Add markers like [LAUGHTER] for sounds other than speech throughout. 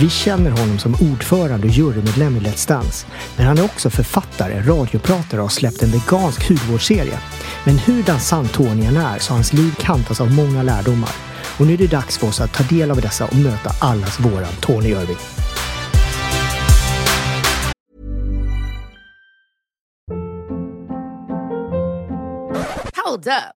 Vi känner honom som ordförande och jurymedlem i Let's Dance. Men han är också författare, radiopratare och har släppt en vegansk hudvårdsserie. Men hur dansant Tony än är så har hans liv kantas av många lärdomar. Och nu är det dags för oss att ta del av dessa och möta allas våran Tony Irving. Hold up.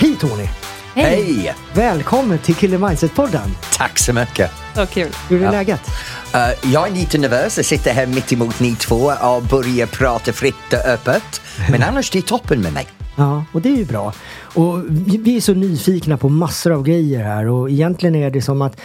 Hej Tony! Hej! Välkommen till Killer Mindset-podden! Tack så mycket. Så kul. Hur är läget? Uh, jag är lite nervös, jag sitter här mitt emot ni två och börjar prata fritt och öppet. Men annars det är toppen med mig. Ja, och det är ju bra. Och vi vi är så nyfikna på massor av grejer här och egentligen är det som att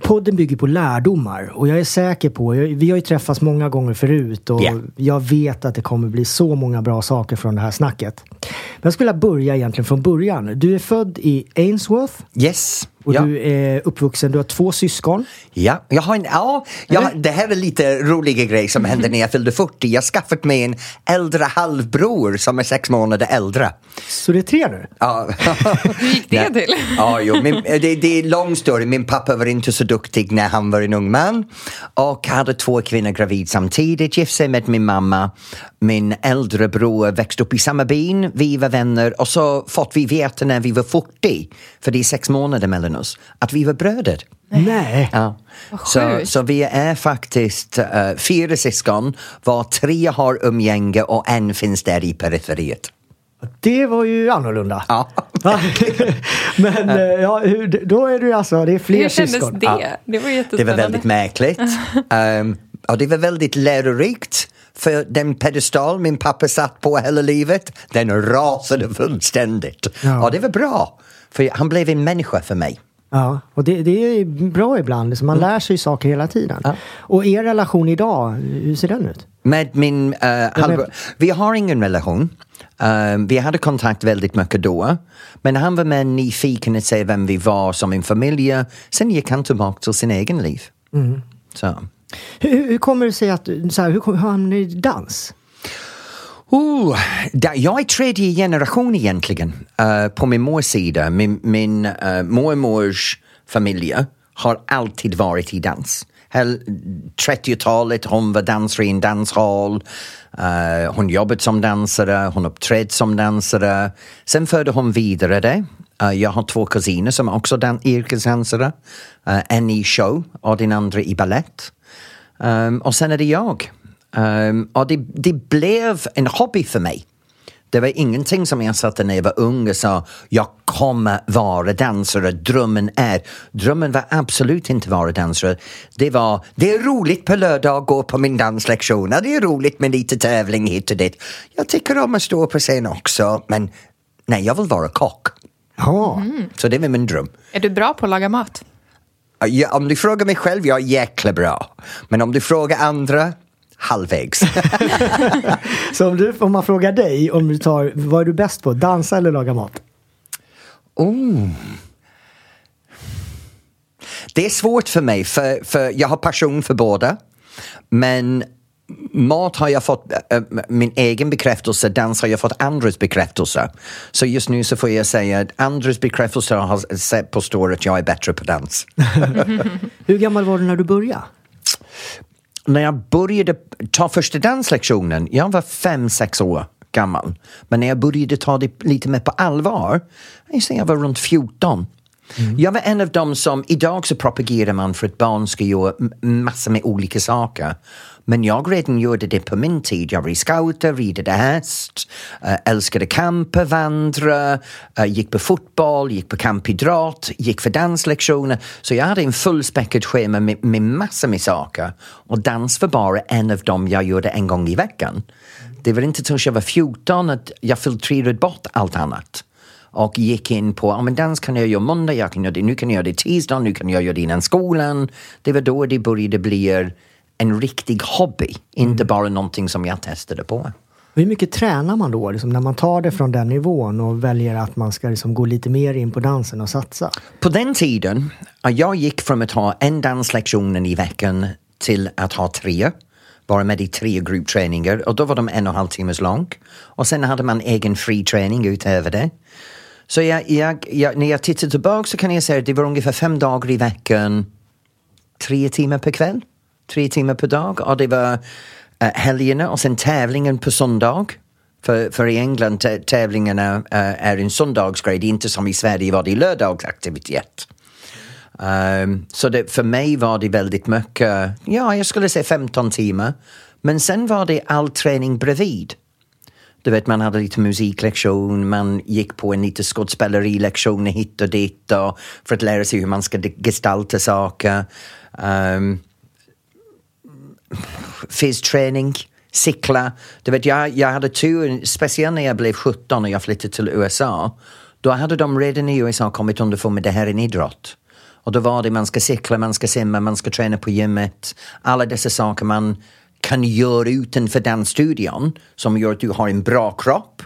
Podden bygger på lärdomar och jag är säker på, vi har ju träffats många gånger förut och Ja. jag vet att det kommer bli så många bra saker från det här snacket. Men jag skulle vilja börja egentligen från början. Du är född i Ainsworth Yes. Och ja. du är uppvuxen, du har två syskon. Ja, jag har en, ja, jag, det här är lite roliga grej som hände när jag fyllde 40. Jag har skaffat mig en äldre halvbror som är sex månader äldre. Så det är tre nu? Ja. Hur gick det till? Ja, jo, min, det, det är en lång story. Min pappa var inte så duktig när han var en ung man och hade två kvinnor gravid samtidigt, gifte sig med min mamma. Min äldre bror växte upp i samma byn, vi var vänner och så fått vi veta när vi var 40, för det är sex månader mellan oss, att vi var bröder. Nej. Ja. Så, så vi är faktiskt uh, fyra syskon, var tre har umgänge och en finns där i periferiet. Det var ju annorlunda. Ja. [LAUGHS] Men eh, ja, då är du alltså, det är fler Hur kändes syskon. det? Ja. Det var Det var väldigt märkligt. [LAUGHS] um, och det var väldigt lärorikt. För den pedestal min pappa satt på hela livet, den rasade fullständigt. Ja. Och det var bra. För han blev en människa för mig. Ja, och det, det är bra ibland. Liksom man lär sig saker hela tiden. Ja. Och er relation idag, hur ser den ut? Med min uh, halvbror. Vi har ingen relation. Um, vi hade kontakt väldigt mycket då. Men han var mer nyfiken att se vem vi var som en familj. Sen gick han tillbaka till sin egen liv. Så. Hur, hur kommer det sig att, så här, hur hamnade ni i dans? Oh, jag är tredje generation egentligen uh, på min mors sida. Min, min uh, mormors familj har alltid varit i dans. 30-talet, hon var dansare i en danshall. Uh, hon jobbade som dansare, hon uppträdde som dansare. Sen förde hon vidare det. Uh, jag har två kusiner som också är dan- yrkesdansare. Uh, en i show och den andra i ballett. Um, och sen är det jag. Um, och det, det blev en hobby för mig. Det var ingenting som jag satte när jag var ung och sa jag kommer vara dansare, drömmen är. Drömmen var absolut inte vara dansare. Det var, det är roligt på lördag att gå på min danslektion. Det är roligt med lite tävling hit och dit. Jag tycker om att stå på scen också, men nej, jag vill vara kock. Ja, Så det var min dröm. Är du bra på att laga mat? Ja, om du frågar mig själv, jag är jäkla bra. Men om du frågar andra, halvvägs. [LAUGHS] så om, du, om man frågar dig, om du tar, vad är du bäst på? Dansa eller laga mat? Oh. Det är svårt för mig, för, för jag har passion för båda. Men mat har jag fått äh, min egen bekräftelse, dans har jag fått andras bekräftelse. Så just nu så får jag säga att andras bekräftelse har sett påstår att jag är bättre på dans. [LAUGHS] Hur gammal var du när du började? När jag började ta första danslektionen, jag var fem, sex år gammal. Men när jag började ta det lite mer på allvar, jag var runt 14. Jag var en av dem som, idag så propagerar man för att barn ska göra massor med olika saker. Men jag redan gjorde det på min tid. Jag var i scouter, ridade häst, äh, älskade campa, vandra, äh, gick på fotboll, gick på campidrott, gick för danslektioner. Så jag hade en fullspäckat schema med, med massor med saker. Och dans var bara en av dem jag gjorde en gång i veckan. Det var inte tills jag var 14 att jag filtrerade bort allt annat. och gick in på, ja men dans kan jag göra måndag, jag kan göra det, nu kan jag göra det tisdag, nu kan jag göra det innan skolan. Det var då det började bli en riktig hobby, inte bara någonting som jag testade på. Hur mycket tränar man då, liksom, när man tar det från den nivån och väljer att man ska liksom, gå lite mer in på dansen och satsa? På den tiden, jag gick från att ha en danslektion i veckan till att ha tre. Vara med i tre gruppträningar och då var de en och en halv timmes lång. Och sen hade man egen fri träning utöver det. Så jag, jag, jag, när jag tittar tillbaka så kan jag säga att det var ungefär fem dagar i veckan, tre timmar per kväll, tre timmar per dag. Och det var uh, helgerna och sen tävlingen på söndag. För, för i England tävlingarna uh, är en söndagsgrej, det är inte som i Sverige var det lördagsaktivitet. Um, så det, för mig var det väldigt mycket, ja jag skulle säga 15 timmar. Men sen var det all träning bredvid. Du vet, man hade lite musiklektion, man gick på en lite skådespeleri-lektion hit och dit och för att lära sig hur man ska gestalta saker. Um, fysträning, cykla. Du vet, jag, jag hade tur, speciellt när jag blev 17 och jag flyttade till USA. Då hade de redan i USA kommit underfund med det här är en idrott. Och då var det man ska cykla, man ska simma, man ska träna på gymmet. Alla dessa saker man kan göra utanför den studion som gör att du har en bra kropp.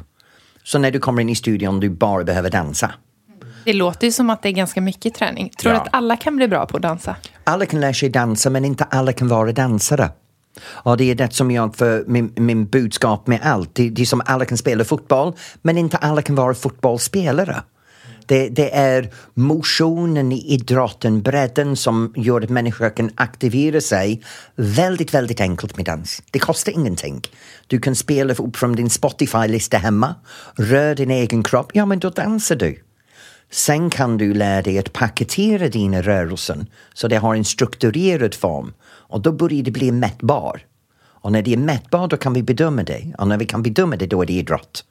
Så när du kommer in i studion du bara behöver dansa. Det låter ju som att det är ganska mycket träning. Tror du Ja. att alla kan bli bra på att dansa? Alla kan lära sig dansa men inte alla kan vara dansare. Och det är det som jag, för min, min budskap med allt, det, det är som alla kan spela fotboll men inte alla kan vara fotbollsspelare. Det, det är motionen i idrotten, bredden som gör att människor kan aktivera sig väldigt, väldigt enkelt med dans. Det kostar ingenting. Du kan spela upp från din Spotify-lista hemma, rör din egen kropp, ja men då dansar du. Sen kan du lära dig att paketera dina rörelser så det har en strukturerad form och då börjar det bli mätbar. Och när det är mätbart, då kan vi bedöma det och när vi kan bedöma det då är det idrott.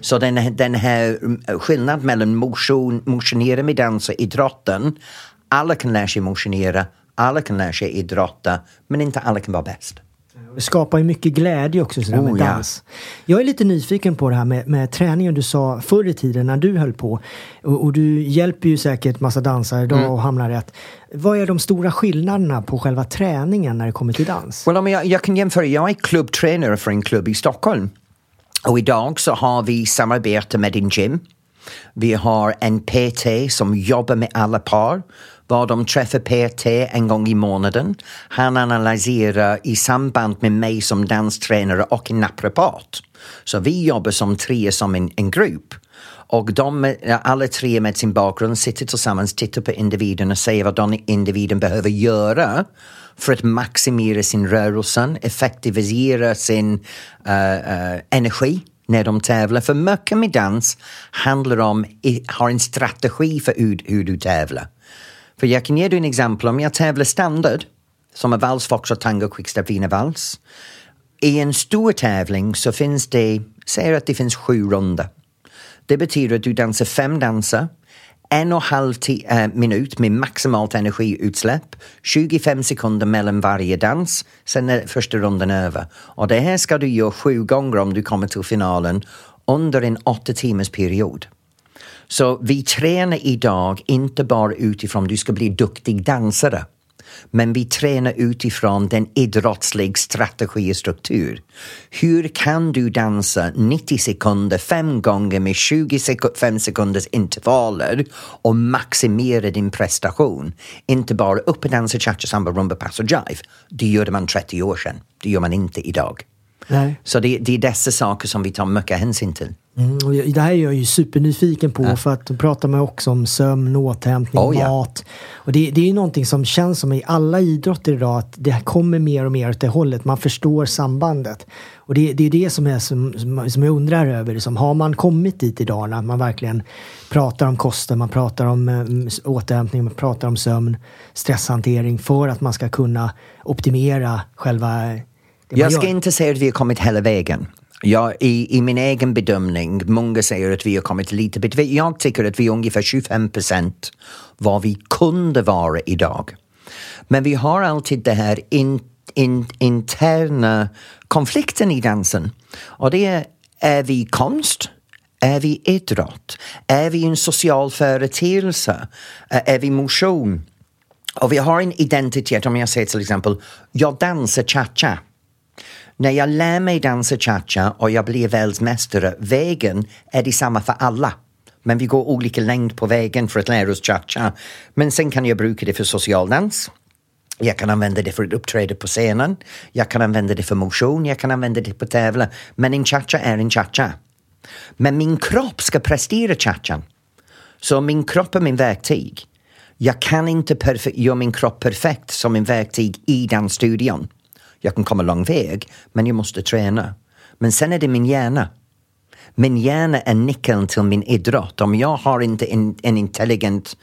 Så den, här- den här mm, skillnaden mellan motion, motionera med dans och idrotten, alla kan lära sig motionera, alla kan lära sig idrotta, men inte alla kan vara bäst. Det skapar ju mycket glädje också sådär med Oh, ja. dans. Jag är lite nyfiken på det här med, med träningen du sa förr i tiden när du höll på. Och, och du hjälper ju säkert massa dansare idag Mm. och hamnar rätt. Vad är de stora skillnaderna på själva träningen när det kommer till dans? Well, om jag, jag kan jämföra, jag är klubbtränare för en klubb i Stockholm. Och idag så har vi samarbete med en gym. Vi har en PT som jobbar med alla par. Var de träffar PT en gång i månaden. Han analyserar i samband med mig som danstränare och en naprapat. Så vi jobbar som tre som en, en grupp. Och de, eh, alla tre med sin bakgrund sitter tillsammans, tittar på individen och säger vad den individen behöver göra för att maximera sin rörelse, effektivisera sin uh, uh, energi när de tävlar. För mycket med dans handlar om, har en strategi för hur, hur du tävlar. För jag kan ge dig en exempel, om jag tävlar standard, som är vals, foxtrot, tango, quickstep, wienervals. I en stor tävling så finns det, säg att det finns sju runder. Det betyder att du dansar fem danser, en och en halv ti- eh, minut med maximalt energiutsläpp, 25 sekunder mellan varje dans, sen är första rundan över. Och det här ska du göra sju gånger om du kommer till finalen under en åtta timmars period. Så vi tränar idag inte bara utifrån du ska bli duktig dansare. Men vi tränar utifrån den idrottslig strategi och struktur. Hur kan du dansa 90 sekunder fem gånger med 25 sekunders intervaller och maximera din prestation? Inte bara upp och dansa cha-cha, samba, rumba, pass och jive. Det gjorde man 30 år sedan. Det gör man inte idag. Nej. Så det, det är dessa saker som vi tar mycket hänsyn till. Mm, och det här är jag ju supernyfiken på för att då pratar man också om sömn, återhämtning, Oh, ja. mat. Och det, det är ju någonting som känns som i alla idrotter idag att det kommer mer och mer åt det hållet. Man förstår sambandet. Och det, det är det som, är som, som, jag undrar över. Liksom, har man kommit dit idag när man verkligen pratar om kosten, man pratar om eh, återhämtning, man pratar om sömn, stresshantering för att man ska kunna optimera själva Jag ska inte säga att vi har kommit hela vägen. Jag, i, I min egen bedömning, många säger att vi har kommit lite bit. Jag tycker att vi är ungefär 25 procent vad vi kunde vara idag. Men vi har alltid det här in, in, interna konflikten i dansen. Och det är, är vi konst? Är vi idrott? Är vi en social företeelse? Är vi motion? Och vi har en identitet, om jag säger till exempel, jag dansar cha-cha. När jag lär mig dansa cha-cha och jag blir världsmästare, vägen är detsamma för alla. Men vi går olika längd på vägen för att lära oss cha-cha. Men sen kan jag bruka det för social dans. Jag kan använda det för att uppträda på scenen. Jag kan använda det för motion. Jag kan använda det på tävla. Men en cha-cha är en cha-cha. Men min kropp ska prestera cha-chan. Så min kropp är min verktyg. Jag kan inte göra min kropp perfekt som en verktyg i den studion. Jag kan komma lång väg, men jag måste träna. Men sen är det min hjärna. Min hjärna är nyckeln till min idrott. Om jag har inte en, en intelligent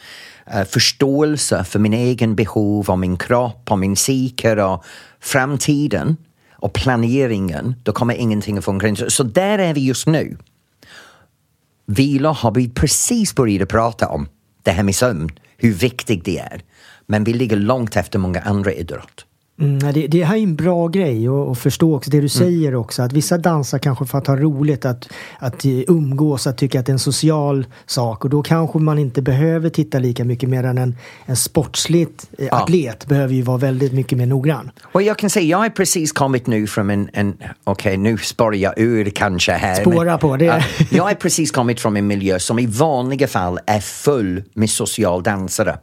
uh, förståelse för min egen behov, och min kropp, och min psyke och framtiden och planeringen, då kommer ingenting att funka. Så, så där är vi just nu. Vila har vi precis börjat prata om, det här med sömn, hur viktigt det är. Men vi ligger långt efter många andra idrotter. Mm, det, det här är en bra grej att att förstå också det du säger också. Att vissa dansar kanske för att ha roligt, att, att umgås, att tycka att det är en social sak. Och då kanske man inte behöver titta lika mycket medan en, en sportslig eh, Ja. atlet behöver ju vara väldigt mycket mer noggrann. Och jag kan säga, jag har precis kommit nu från en, en okej nu spårar jag ur kanske här. Spåra på det. Ja, jag har precis kommit från en miljö som i vanliga fall är full med socialdansare.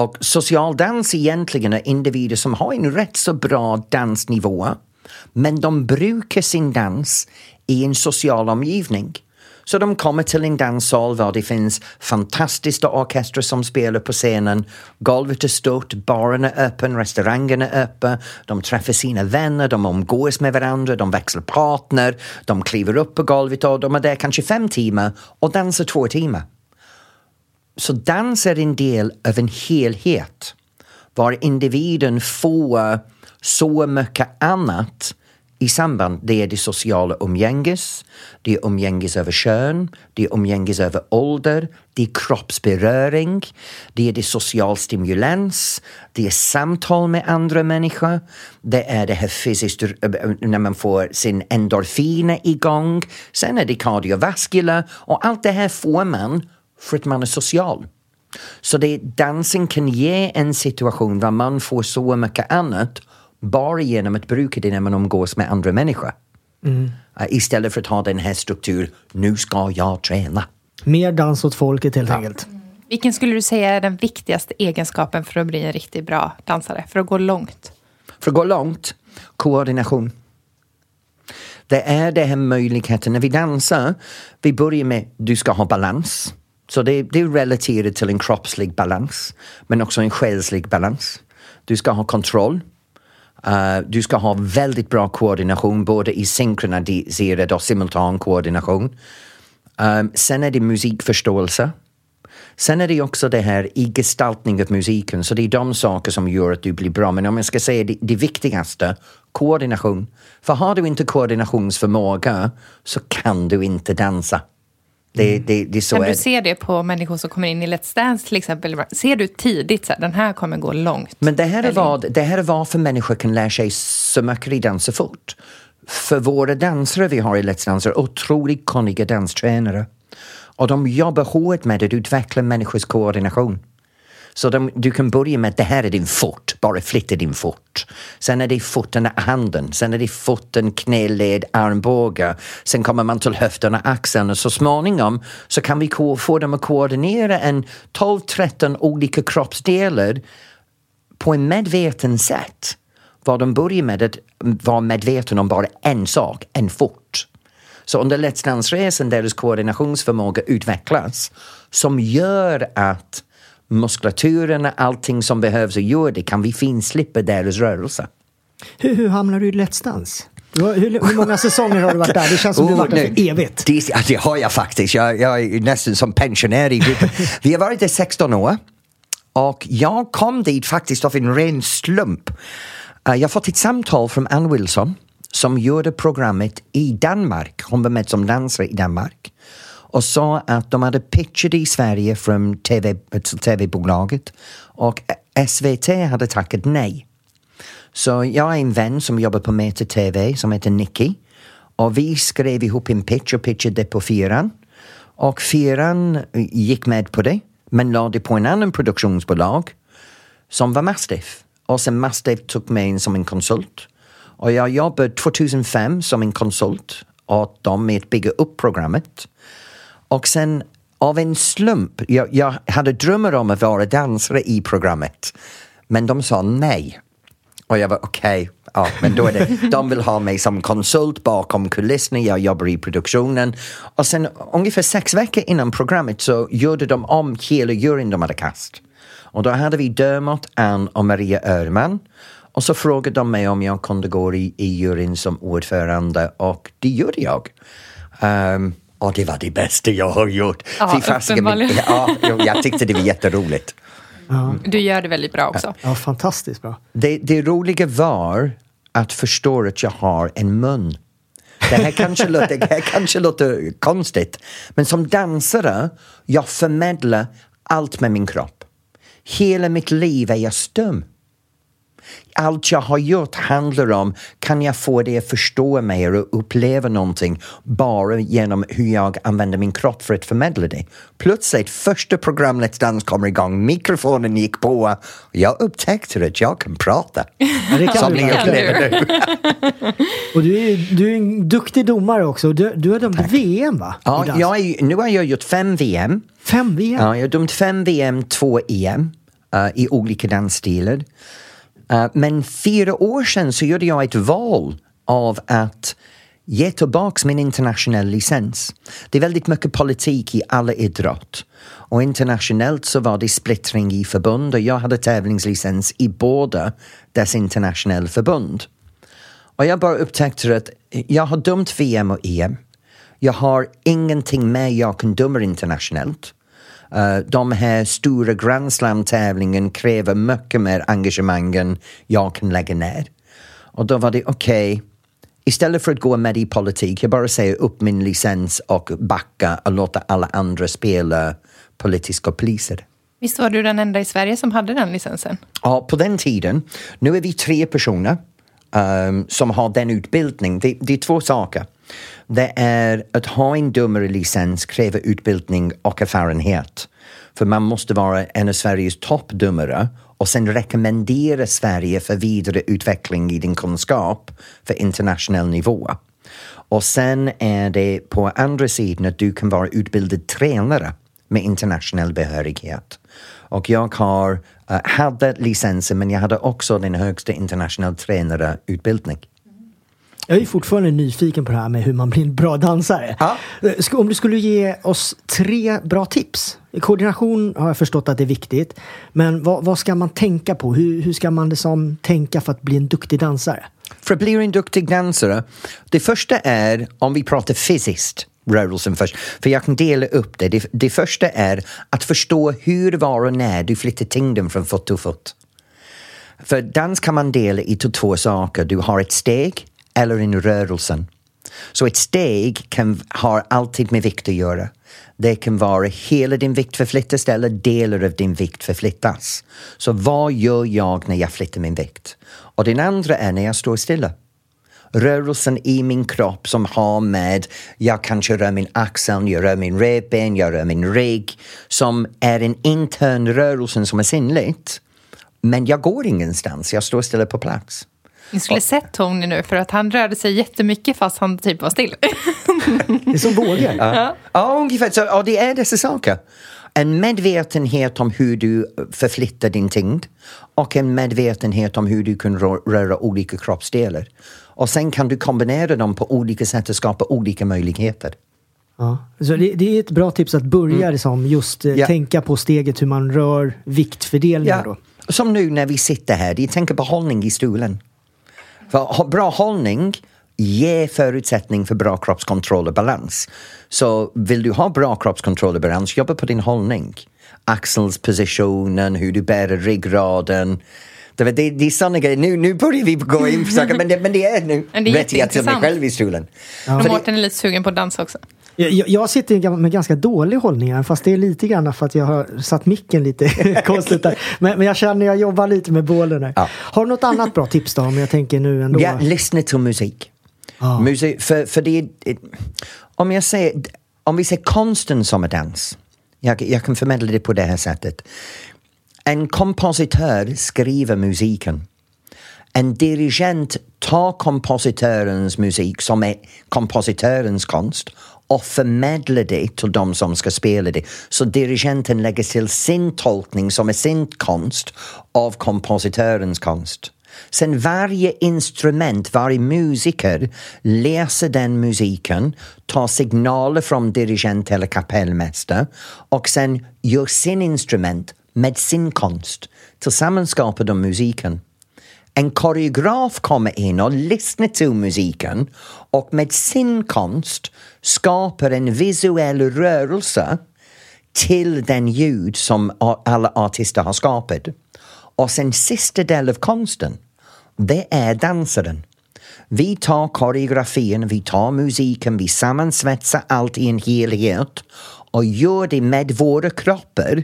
Och social dans egentligen är individer som har en rätt så bra dansnivå men de brukar sin dans i en social omgivning. Så de kommer till en danssal där det finns fantastiska orkestrar som spelar på scenen. Golvet är stort, baren är öppen, restaurangen är öppen. De träffar sina vänner, de umgås med varandra, de växlar partner, de kliver upp på golvet och de är där kanske fem timmar och dansar två timmar. Så dans är en del av en helhet var individen får så mycket annat i samband. Det är det sociala umgänges, det är umgänges över kön, det är umgänges över ålder, det är kroppsberöring, det är det social stimulans, det är samtal med andra människor, det är det här fysiskt, när man får sin endorfiner igång, sen är det kardiovaskulära och allt det här får man för att man är social. Så det, dansen kan ge en situation där man får så mycket annat bara genom att bruka det när man umgås med andra människor. Uh, istället för att ha den här strukturen, nu ska jag träna. Mer dans åt folket helt enkelt. Vilken skulle du säga är den viktigaste egenskapen för att bli en riktigt bra dansare? För att gå långt? För att gå långt, koordination. Det är den här möjligheten, när vi dansar, vi börjar med du ska ha balans. Så det, det är relaterat till en kroppslig balans, men också en själslig balans. Du ska ha kontroll. Uh, du ska ha väldigt bra koordination, både i synkroniserad och simultan koordination. Um, sen är det musikförståelse. Sen är det också det här i gestaltning av musiken, så det är de saker som gör att du blir bra. Men om jag ska säga det, det viktigaste, koordination. För har du inte koordinationsförmåga så kan du inte dansa. Det, det, det så Kan du se det på människor som kommer in i Let's Dance till exempel? Ser du tidigt så här, den här kommer gå långt? Men det här, är vad, det här är varför människor kan lära sig så mycket i dans så fort. För våra dansare vi har i Let's Dance är otroligt kunniga danstränare. Och de jobbar hårt med att utveckla människors koordination. Så de, du kan börja med det här är din fot, bara flytta din fot. Sen är det foten, handen, sen är det foten, knäled, armbåge. Sen kommer man till höfterna, axeln och så småningom så kan vi ko- få dem att koordinera en 12-13 olika kroppsdelar på en medveten sätt. Var de börjar med att vara medveten om bara en sak, en fot. Så under Let's Dance-resan deras koordinationsförmåga utvecklas som gör att muskulaturen, allting som behövs att göra det kan vi finslippa deras rörelse. Hur, hur hamnar du i Let's Dance? Du Hur, hur många säsonger har du varit där? Det känns som du har varit där Oh, för nu, evigt. Det, det har jag faktiskt. Jag, jag är nästan som pensionär i gruppen. [LAUGHS] Vi har varit där 16 år och jag kom dit faktiskt av en ren slump. Eh, jag har fått ett samtal från Ann Wilson som gjorde programmet i Danmark. Hon var med som dansare i Danmark och sa att de hade pitchat i Sverige från TV, tv-bolaget och SVT hade tackat nej. Så jag är en vän som jobbar på Meta TV som heter Nicky Och vi skrev ihop en pitch och pitchade det på fyran. Och fyran eh, gick med på det, men lade på en annan produktionsbolag som var Mastiff. Och sen Mastiff tog mig in som en konsult. Och jag jobbade 2005 som en konsult åt dem med att bygga upp programmet. Och sen av en slump, jag, jag hade drömmar om att vara dansare i programmet. Men de sa nej. Och jag var okej, okay, ja, men då är det, [LAUGHS] de vill ha mig som konsult bakom kulisserna, jag jobbar i produktionen. Och sen ungefär sex veckor innan programmet så gjorde de om hela juryn de hade kast. Och då hade vi Dermot, Ann och Maria Öhrman. Och så frågade de mig om jag kunde gå i, i juryn som ordförande och det gjorde jag. Um, och det var det bästa jag har gjort. Ja, uppenbarligen. Ja, jag tyckte det var jätteroligt. Ja. Du gör det väldigt bra också. Ja, fantastiskt bra. Det, det roliga var att förstå att jag har en mun. Det här, kanske [LAUGHS] låter, det här kanske låter konstigt, men som dansare, jag förmedlar allt med min kropp. Hela mitt liv är jag stum allt jag har gjort handlar om, kan jag få dig att förstå mig och uppleva någonting bara genom hur jag använder min kropp för att förmedla det. Plötsligt, första programmet Dans kommer igång, mikrofonen gick på jag upptäckte att jag kan prata. [LAUGHS] Ja, det kan Som ni upplever nu. [LAUGHS] och du är, du är en duktig domare också. Du, du har dömt Tack. VM va? Ja, jag är, nu har jag gjort fem VM. Fem VM? Ja, jag har dömt fem VM, två EM uh, i olika dansstilar. Eh, men fyra år sedan så gjorde jag ett val av att ge tillbaka min internationella licens. Det är väldigt mycket politik i alla idrott. Och internationellt så var det splittring i förbund och jag hade tävlingslicens i båda dess internationella förbund. Och jag bara upptäckte att jag har dömt VM och EM. Jag har ingenting med jag kan döma internationellt. Uh, de här stora Grand Slam-tävlingen kräver mycket mer engagemang än jag kan lägga ner. Och då var det okej, okay, istället för att gå med i politik, jag bara säger upp min licens och backa och låta alla andra spela politiska poliser. Visst var du den enda i Sverige som hade den licensen? Ja, på den tiden. Nu är vi tre personer um, som har den utbildningen. Det, det är två saker. Det är att ha en domarlicens kräver utbildning och erfarenhet. För man måste vara en av Sveriges toppdomare och sen rekommendera Sverige för vidare utveckling i din kunskap för internationell nivå. Och sen är det på andra sidan att du kan vara utbildad tränare med internationell behörighet. Och jag har, uh, hade licensen men jag hade också den högsta internationella tränarutbildning. Jag är fortfarande nyfiken på det här med hur man blir en bra dansare. Ja. Eh, om du skulle ge oss tre bra tips. Koordination har jag förstått att det är viktigt. Men vad, vad ska man tänka på? Hur, hur ska man liksom tänka för att bli en duktig dansare? För att bli en duktig dansare, det första är om vi pratar fysiskt rörelsen först. För jag kan dela upp det. det. Det första är att förstå hur, var och när du flyttar tyngden från fot till fot. För dans kan man dela i två saker. Du har ett steg eller i rörelsen. Så ett steg kan, har alltid med vikt att göra. Det kan vara hela din vikt förflyttas eller delar av din vikt förflyttas. Så vad gör jag när jag flyttar min vikt? Och den andra är när jag står stilla. Rörelsen i min kropp som har med, jag kanske rör min axel, jag rör min revben, jag rör min rygg, som är en intern rörelse som är synligt. Men jag går ingenstans, jag står stilla på plats. Ni skulle sett Tony nu för att han rörde sig jättemycket fast han typ var still. det är som vågar. [LAUGHS] Ja. ja, ungefär. Så, ja, det är dessa saker. En medvetenhet om hur du förflyttar din tyngd och en medvetenhet om hur du kan röra olika kroppsdelar. Och sen kan du kombinera dem på olika sätt och skapa olika möjligheter. Ja. Så det, det, är ett bra tips att börja mm. liksom, just eh, ja. tänka på steget hur man rör viktfördelningar. Ja. Då. Som nu när vi sitter här, jag tänker på hållning i stolen. För bra hållning ger förutsättning för bra kroppskontroll och balans. Så vill du ha bra kroppskontroll och balans, jobba på din hållning. Axelspositionen, hur du bär ryggraden. Det, det, det är sådana grejer. Nu, nu börjar vi gå in på saker, men det, men det är nu rätt jag till mig själv i stolen. Ja. Mårten är lite sugen på att dansa också. Jag, jag, sitter med ganska dålig hållning här, fast det är lite grann för att jag har satt micken lite [LAUGHS] konstigt där. Men, men, jag känner att jag jobbar lite med bålen här. Ja. Har du något annat bra tips då, om jag tänker nu ändå? Ja, lyssna till musik. Ja. Musik, för, för det, om jag säger, om vi ser konsten som en dans, jag, jag kan förmedla det på det här sättet. En kompositör skriver musiken. En dirigent tar kompositörens musik som är kompositörens konst och förmedlar det till de som ska spela det. Så dirigenten lägger till sin tolkning som är sin konst av kompositörens konst. Sen varje instrument, varje musiker läser den musiken, tar signaler från dirigent eller kapellmästare och sen gör sin instrument med sin konst. Tillsammans skapar de musiken. En koreograf kommer in och lyssnar till musiken och med sin konst skapar en visuell rörelse till den ljud som alla artister har skapat. Och sen sista del av konsten, det är dansaren. Vi tar koreografin, vi tar musiken, vi sammansvetsar allt i en helhet och gör det med våra kroppar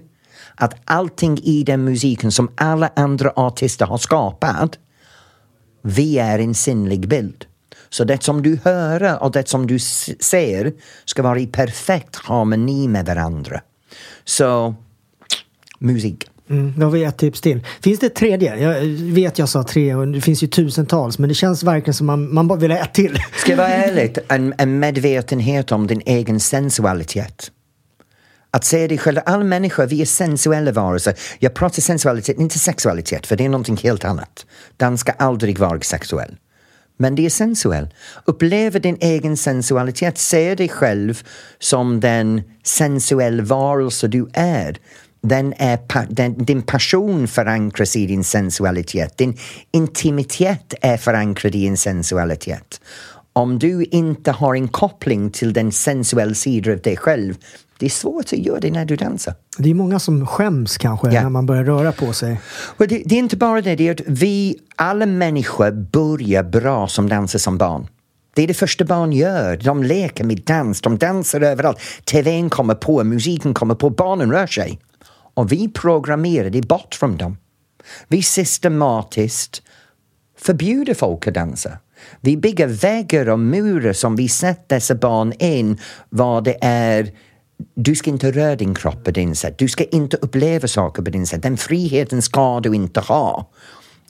att allting i den musiken som alla andra artister har skapat, vi är en sinnlig bild. Så det som du hör och det som du ser ska vara i perfekt harmoni med varandra. Så, musik. Mm, då har vi ett tips till. Finns det ett tredje? Jag vet jag sa tre och det finns ju tusentals men det känns verkligen som man, man bara vill ha ett till. [LAUGHS] Ska jag vara [LAUGHS] ärlig, en, en medvetenhet om din egen sensualitet. Att se dig själv, alla människor, vi är sensuella varelser. Jag pratar sensualitet, inte sexualitet, för det är någonting helt annat. Den ska aldrig vara sexuell. Men det är sensuell. Upplever din egen sensualitet, se dig själv som den sensuell varelse du är. Den är den, din passion förankras i din sensualitet. Din intimitet är förankrad i din sensualitet. Om du inte har en koppling till den sensuella sidan av dig själv, det är svårt att göra det när du dansar. Det är många som skäms kanske ja. när man börjar röra på sig. Och det, det, är inte bara det, det är att vi, alla människor börjar bra som dansare som barn. Det är det första barn gör. De leker med dans, de dansar överallt. TVn kommer på, musiken kommer på, barnen rör sig. Och vi programmerar det bort från dem. Vi systematiskt förbjuder folk att dansa. Vi bygger väggar och murar som vi sätter dessa barn in vad det är du ska inte röra din kropp på din sätt. Du ska inte uppleva saker på din sätt. Den friheten ska du inte ha.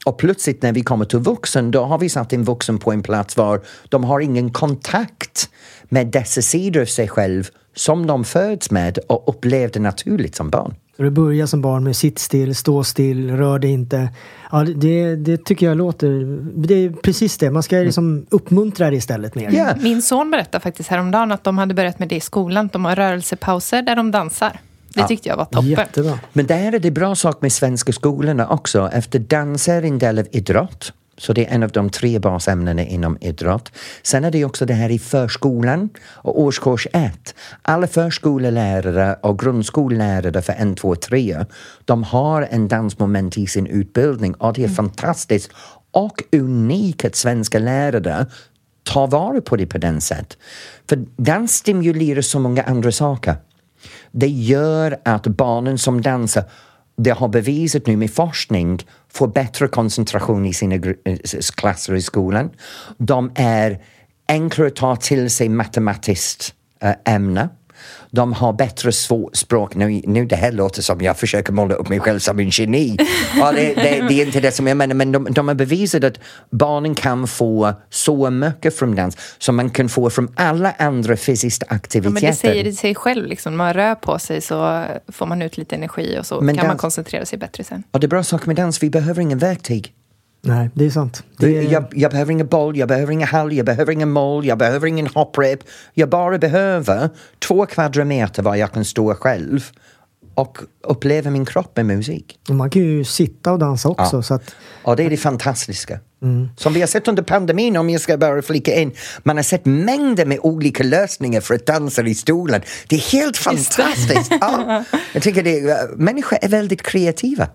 Och plötsligt när vi kommer till vuxen, då har vi satt en vuxen på en plats var de har ingen kontakt med dessa sidor av sig själv som de föds med och upplevde naturligt som barn. Så du börjar som barn med sitt still, stå still, rör dig inte. Ja, det, det tycker jag låter... Det är precis det, man ska liksom uppmuntra det istället mer. Yeah. Min son berättade faktiskt häromdagen att de hade börjat med det i skolan. De har rörelsepauser där de dansar. Det tyckte jag var toppen. Jättebra. Men där är det bra sak med svenska skolorna också, efter dans är en del av idrott. Så det är en av de tre basämnena inom idrott. Sen är det också det här i förskolan och årskurs 1. Alla förskolelärare och grundskollärare för 1, 2, 3, de har en dansmoment i sin utbildning och det är mm. fantastiskt och unikt att svenska lärare tar vara på det på den sätt. För dans stimulerar så många andra saker. Det gör att barnen som dansar det har bevisat nu med forskning får bättre koncentration i sina eh, klasser i skolan. De är enklare att ta till sig matematiskt äh, ämne. De har bättre språk. Nu, nu det här låter som jag försöker måla upp mig själv som en geni. [LAUGHS] ja, det, det, det, är inte det som jag menar, men de, de har bevisat att barnen kan få så mycket från dans som man kan få från alla andra fysiska aktiviteter. Ja, men det säger det sig själv, liksom. man rör på sig så får man ut lite energi och så men kan dans, man koncentrera sig bättre sen. Och det är bra sak med dans, vi behöver ingen verktyg. Nej, det är sant. Det är... Jag, jag, behöver ingen boll, jag behöver ingen hall, jag behöver ingen mål, jag behöver ingen hopprep. Jag bara behöver två kvadratmeter var jag kan stå själv och uppleva min kropp med musik. Man kan ju sitta och dansa också. Ja, så att... ja det är det fantastiska. Mm. Som vi har sett under pandemin, om jag ska bara flika in, man har sett mängder med olika lösningar för att dansa i stolen. Det är helt fantastiskt! ja, [LAUGHS] jag tycker det, människor är väldigt kreativa.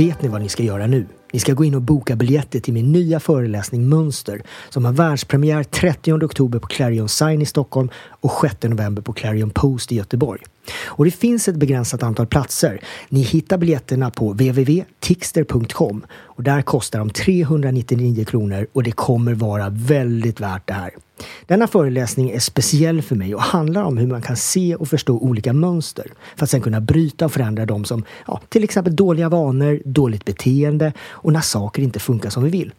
Vet ni vad ni ska göra nu? Ni ska gå in och boka biljetter till min nya föreläsning Mönster som har världspremiär 30 oktober på Clarion Sign i Stockholm och 6 november på Clarion Post i Göteborg. Och det finns ett begränsat antal platser. Ni hittar biljetterna på www.tixter.com och där kostar de 399 kronor och det kommer vara väldigt värt det här. Denna föreläsning är speciell för mig och handlar om hur man kan se och förstå olika mönster för att sedan kunna bryta och förändra dem som ja, till exempel dåliga vanor, dåligt beteende och när saker inte funkar som vi vill.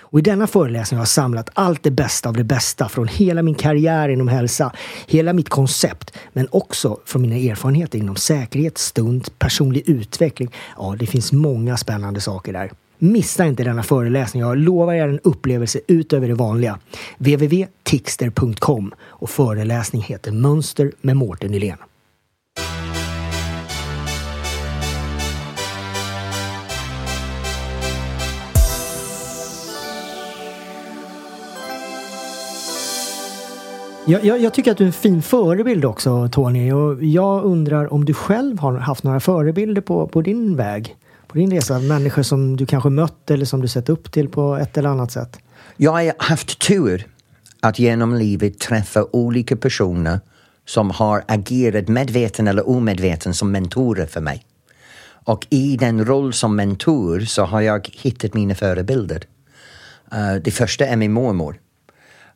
Och I denna föreläsning har jag samlat allt det bästa av det bästa från hela min karriär inom hälsa, hela mitt koncept, men också från mina erfarenheter inom säkerhet, stund, personlig utveckling. Ja, det finns många spännande saker där. Missa inte denna föreläsning. Jag lovar er en upplevelse utöver det vanliga. www.tixter.com och föreläsning heter Mönster med Mårten Nylén. Jag, jag, jag, tycker att du är en fin förebild också Tony och jag undrar om du själv har haft några förebilder på, på din väg? På din resa? Människor som du kanske mött eller som du sett upp till på ett eller annat sätt? Jag har haft tur att genom livet träffa olika personer som har agerat medveten eller omedveten som mentorer för mig. Och i den roll som mentor så har jag hittat mina förebilder. Uh, det första är min mormor.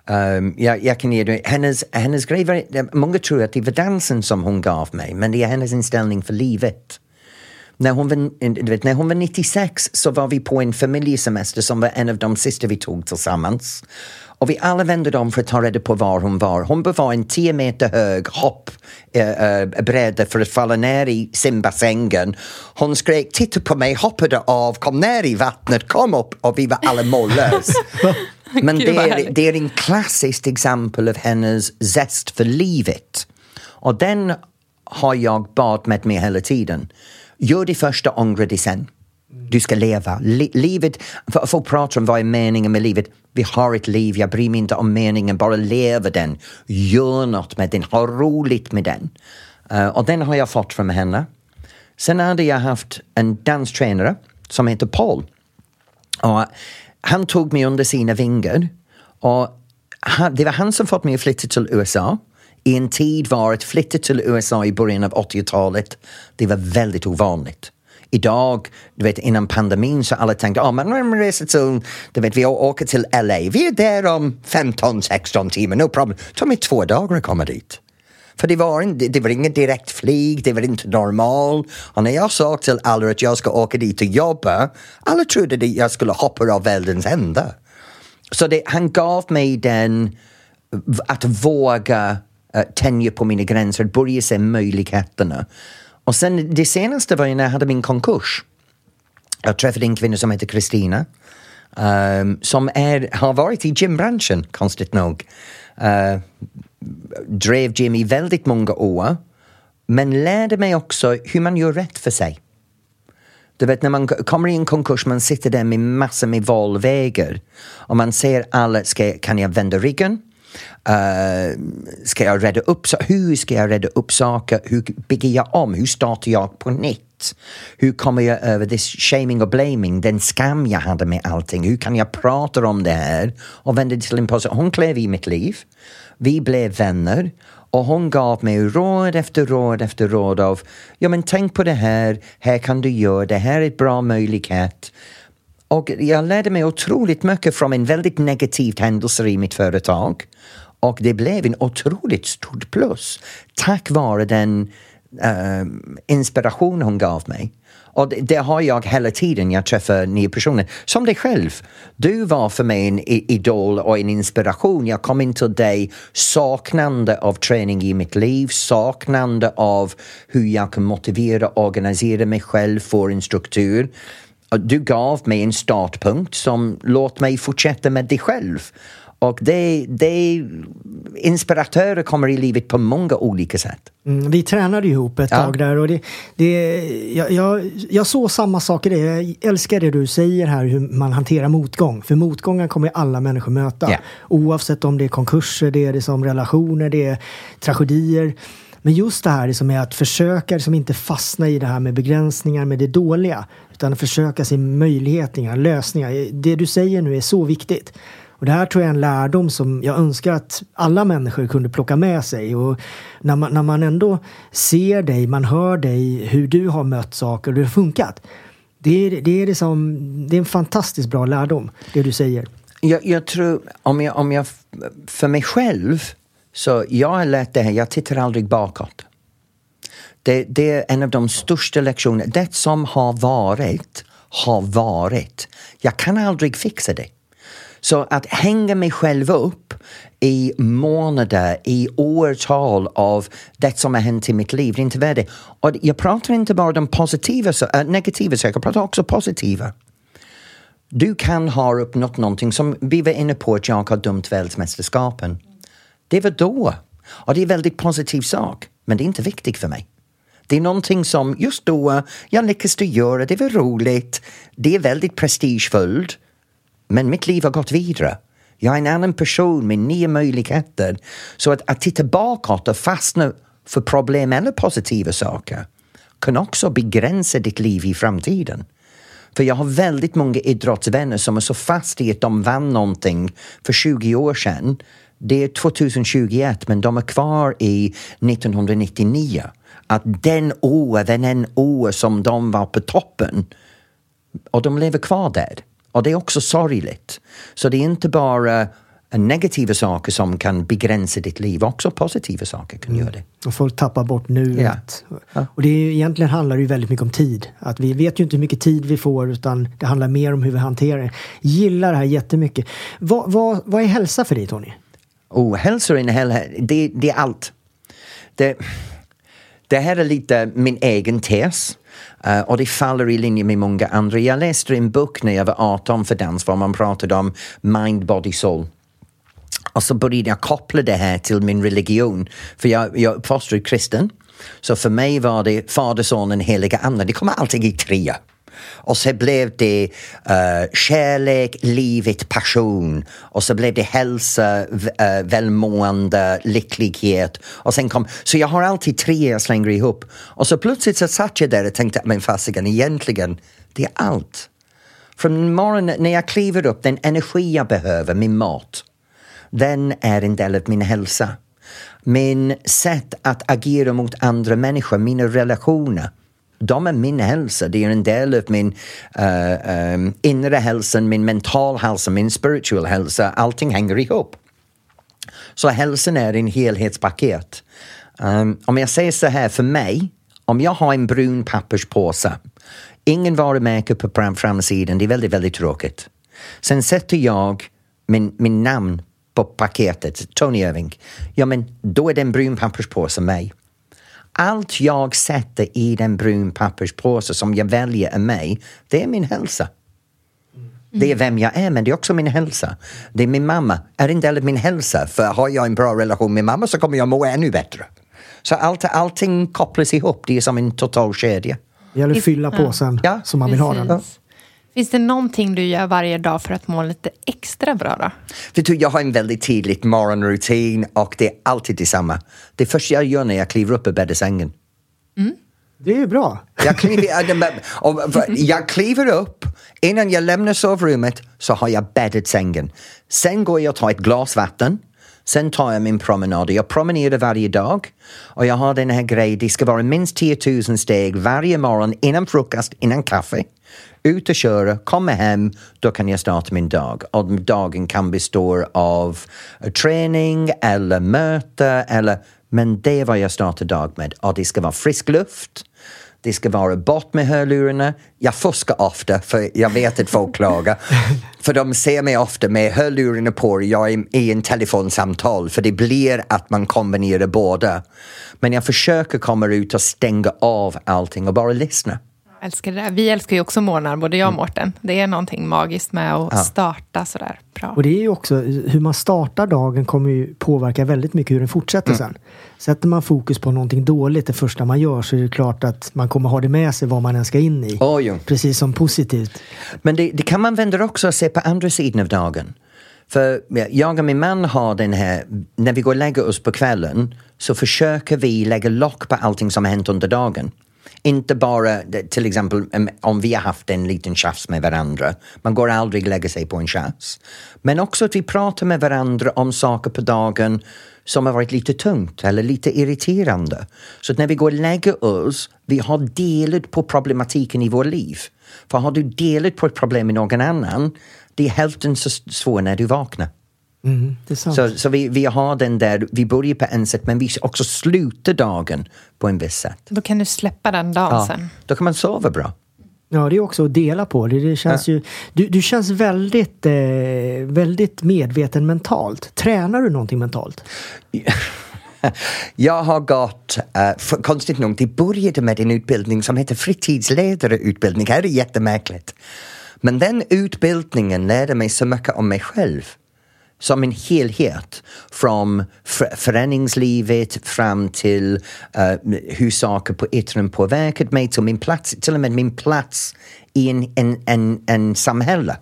Um, jag, jag, kan ge dig, hennes, hennes grej var, många tror att det var dansen som hon gav mig, men det är hennes inställning för livet. När hon, var, vet, när hon var 96 så var vi på en familjesemester som var en av de sista vi tog tillsammans. Och vi alla vände om för att ta reda på var hon var. Hon var en 10 meter hög hoppbräda äh, för att falla ner i simbassängen. Hon skrek titta på mig, hoppade av, kom ner i vattnet, kom upp och vi var alla mållösa. [LAUGHS] Men det är, det är en klassiskt exempel av hennes zest för livet. Och den har jag bad med mig hela tiden. Gör det första, ångra det sen. Du ska leva. livet, folk pratar om vad är meningen med livet. Vi har ett liv, jag bryr mig inte om meningen, bara leva den. Gör något med den, ha roligt med den. Uh, och den har jag fått från henne. Sen hade jag haft en danstränare som heter Paul. Och han tog mig under sina vingar och han, det var han som fått mig att flytta till USA i en tid var att flytta till USA i början av 80-talet, det var väldigt ovanligt. Idag, du vet innan pandemin så alla tänkte, oh, ah, man reser till, du vet vi åker till LA, vi är där om 15-16 timmar, no problem. Det tar mig två dagar att komma dit. För det var, en, det var inget direkt flyg, det var inte normalt. Och när jag sa till alla att jag ska åka dit och jobba, alla trodde att jag skulle hoppa av världens ända. Så det, han gav mig den, att våga Eh, uh, tänja på mina gränser, börja se möjligheterna. Och sen det senaste var när jag hade min konkurs. Jag träffade en kvinna som heter Kristina. Um, som är, har varit i gymbranschen, konstigt nog. Uh, drev gym i väldigt många år. Men lärde mig också hur man gör rätt för sig. Du vet när man kommer i en konkurs, man sitter där med massor med valvägar och man ser alla, ska, kan jag vända ryggen? Uh, ska jag rädda upp Hur ska jag rädda upp saker? Hur bygger jag om? Hur startar jag på nytt? Hur kommer jag över this shaming och blaming, den skam jag hade med allting? Hur kan jag prata om det här och vända till en positiv... Hon klev i mitt liv. Vi blev vänner och hon gav mig råd efter råd efter råd av ja men tänk på det här, här kan du göra, det här är en bra möjlighet. Och jag lärde mig otroligt mycket från en väldigt negativ händelse i mitt företag. Och det blev en otroligt stort plus tack vare den uh, inspiration hon gav mig. Och det, det, har jag hela tiden jag träffar nya personer. Som dig själv. Du var för mig en idol och en inspiration. Jag kom in till dig saknande av träning i mitt liv, saknande av hur jag kan motivera och organisera mig själv för en struktur. Du gav mig en startpunkt som låt mig fortsätta med dig själv. Och det, det, inspiratörer kommer i livet på många olika sätt. Mm, vi tränade ihop ett ja. tag där och det, det, jag, jag, jag såg samma sak i det. Jag älskar det du säger här hur man hanterar motgång. För motgångar kommer alla människor möta. Ja. Oavsett om det är konkurser, det är det som relationer, det är tragedier. Men just det här liksom med att försöka liksom inte fastna i det här med begränsningar med det dåliga. Utan försöka se möjligheter, lösningar. Det du säger nu är så viktigt. Och det här tror jag är en lärdom som jag önskar att alla människor kunde plocka med sig. Och när man, när man ändå ser dig, man hör dig, hur du har mött saker och hur det har funkat. Det är, det, är liksom, det är en fantastiskt bra lärdom, det du säger. Jag, jag tror, om jag, om jag, för mig själv, så jag har lärt det här, jag tittar aldrig bakåt. Det, det är en av de största lektionerna. Det som har varit, har varit. Jag kan aldrig fixa det. Så att hänga mig själv upp i månader, i årtal av det som har hänt i mitt liv, det är inte värde. Och jag pratar inte bara om positiva, äh, negativa saker, jag pratar också positiva. Du kan ha uppnått någonting som vi var inne på att jag har dömt världsmästerskapen. Det var då. Och det är en väldigt positiv sak, men det är inte viktigt för mig. Det är någonting som just då jag lyckades göra, det var roligt, det är väldigt prestigefullt. Men mitt liv har gått vidare. Jag är en annan person med nya möjligheter. Så att, att titta bakåt och fastna för problem eller positiva saker kan också begränsa ditt liv i framtiden. För jag har väldigt många idrottsvänner som är så fast i att de vann någonting för 20 år sedan. Det är 2021 men de är kvar i 1999. Att den år, den år som de var på toppen och de lever kvar där. Och det är också sorgligt. Så det är inte bara negativa saker som kan begränsa ditt liv, också positiva saker kan mm. göra det. Och folk tappar bort nuet. Ja. Ja. Och det är, egentligen handlar det ju väldigt mycket om tid. Att vi vet ju inte hur mycket tid vi får utan det handlar mer om hur vi hanterar det. Gillar det här jättemycket. Vad, vad, vad är hälsa för dig Tony? Oh, hälsa det, det är allt. Det, det här är lite min egen tes. Uh, och det faller i linje med många andra. Jag läste en bok när jag var 18 för dans var man pratade om mind, body, soul. Och så började jag koppla det här till min religion. För jag, jag uppfostrad kristen. Så för mig var det Fader, Sonen, Heliga Ande. Det kommer alltid i trea. Och så blev det uh, kärlek, livet, passion. Och så blev det hälsa, uh, välmående, lycklighet. Och sen kom, så jag har alltid tre jag slänger ihop. Och så plötsligt så satt jag där och tänkte, men fasiken, egentligen, det är allt. Från morgonen när jag kliver upp, den energi jag behöver, min mat, den är en del av min hälsa. Min sätt att agera mot andra människor, mina relationer de är min hälsa. Det är en del av min uh, um, inre hälsa, min mental hälsa, min spiritual hälsa. Allting hänger ihop. Så hälsan är en helhetspaket. Um, om jag säger så här, för mig, om jag har en brun papperspåse, ingen varumärke på framsidan, det är väldigt, väldigt tråkigt. Sen sätter jag min, min namn på paketet, Tony Irving. Ja, men då är det en brun papperspåse mig allt jag sätter i den brun papperspåse som jag väljer är mig, det är min hälsa. Mm. Det är vem jag är, men det är också min hälsa. Det är min mamma, är en del av min hälsa. För har jag en bra relation med mamma så kommer jag må ännu bättre. Så allt, allting kopplas ihop, det är som en total kedja. Det gäller att fylla påsen ja. som man vill ha den. Finns det någonting du gör varje dag för att må lite extra bra då? Vet du, jag har en väldigt tydlig morgonrutin och det är alltid detsamma. Det första jag gör när jag kliver upp är bäddsängen. Mm. Det är bra. Jag kliver, [LAUGHS] jag kliver upp, innan jag lämnar sovrummet så har jag bäddat sängen. Sen går jag och tar ett glas vatten. Sen tar jag min promenad. Jag promenerar varje dag och jag har den här grejen, det ska vara minst 10 000 steg varje morgon innan frukost, innan kaffe ut och köra, komma hem, då kan jag starta min dag. Och dagen kan bestå av eh, träning eller möte eller men det är vad jag startar dag med. Och det ska vara frisk luft, det ska vara bort med hörlurarna. Jag fuskar ofta för jag vet att folk klagar. [LAUGHS] för de ser mig ofta med hörlurarna på, jag är i en telefonsamtal för det blir att man kombinerar båda. Men jag försöker komma ut och stänga av allting och bara lyssna älskar det där. Vi älskar ju också morgnar, både jag och mm. Mårten. Det är någonting magiskt med att ja. starta sådär bra. Och det är ju också, hur man startar dagen kommer ju påverka väldigt mycket hur den fortsätter mm. sen. Sätter man fokus på någonting dåligt det första man gör så är det klart att man kommer ha det med sig vad man än ska in i. Oh, Precis som positivt. Men det, det kan man vända också och se på andra sidan av dagen. För jag och min man har den här, när vi går och lägger oss på kvällen så försöker vi lägga lock på allting som har hänt under dagen. Inte bara till exempel om vi har haft en liten tjafs med varandra. Man går aldrig lägga sig på en tjafs. Men också att vi pratar med varandra om saker på dagen som har varit lite tungt eller lite irriterande. Så att när vi går och lägger oss, vi har delat på problematiken i vårt liv. För har du delat på ett problem med någon annan, det är hälften så svårt när du vaknar. Mm, så så vi, vi har den där, vi börjar på en sätt men vi också slutar dagen på en viss sätt. Då kan du släppa den dagen ja, sen. Då kan man sova bra. Ja, det är också att dela på det. det känns ja. ju, du, du känns väldigt, eh, väldigt medveten mentalt. Tränar du någonting mentalt? [LAUGHS] Jag har gått, uh, för, konstigt nog, det började med en utbildning som heter fritidsledareutbildning. Det här är jättemärkligt. Men den utbildningen lärde mig så mycket om mig själv som en helhet. Från föreningslivet fram till uh, hur saker på yttre påverkat mig till min plats, till och med min plats i en, en, en, en samhälle.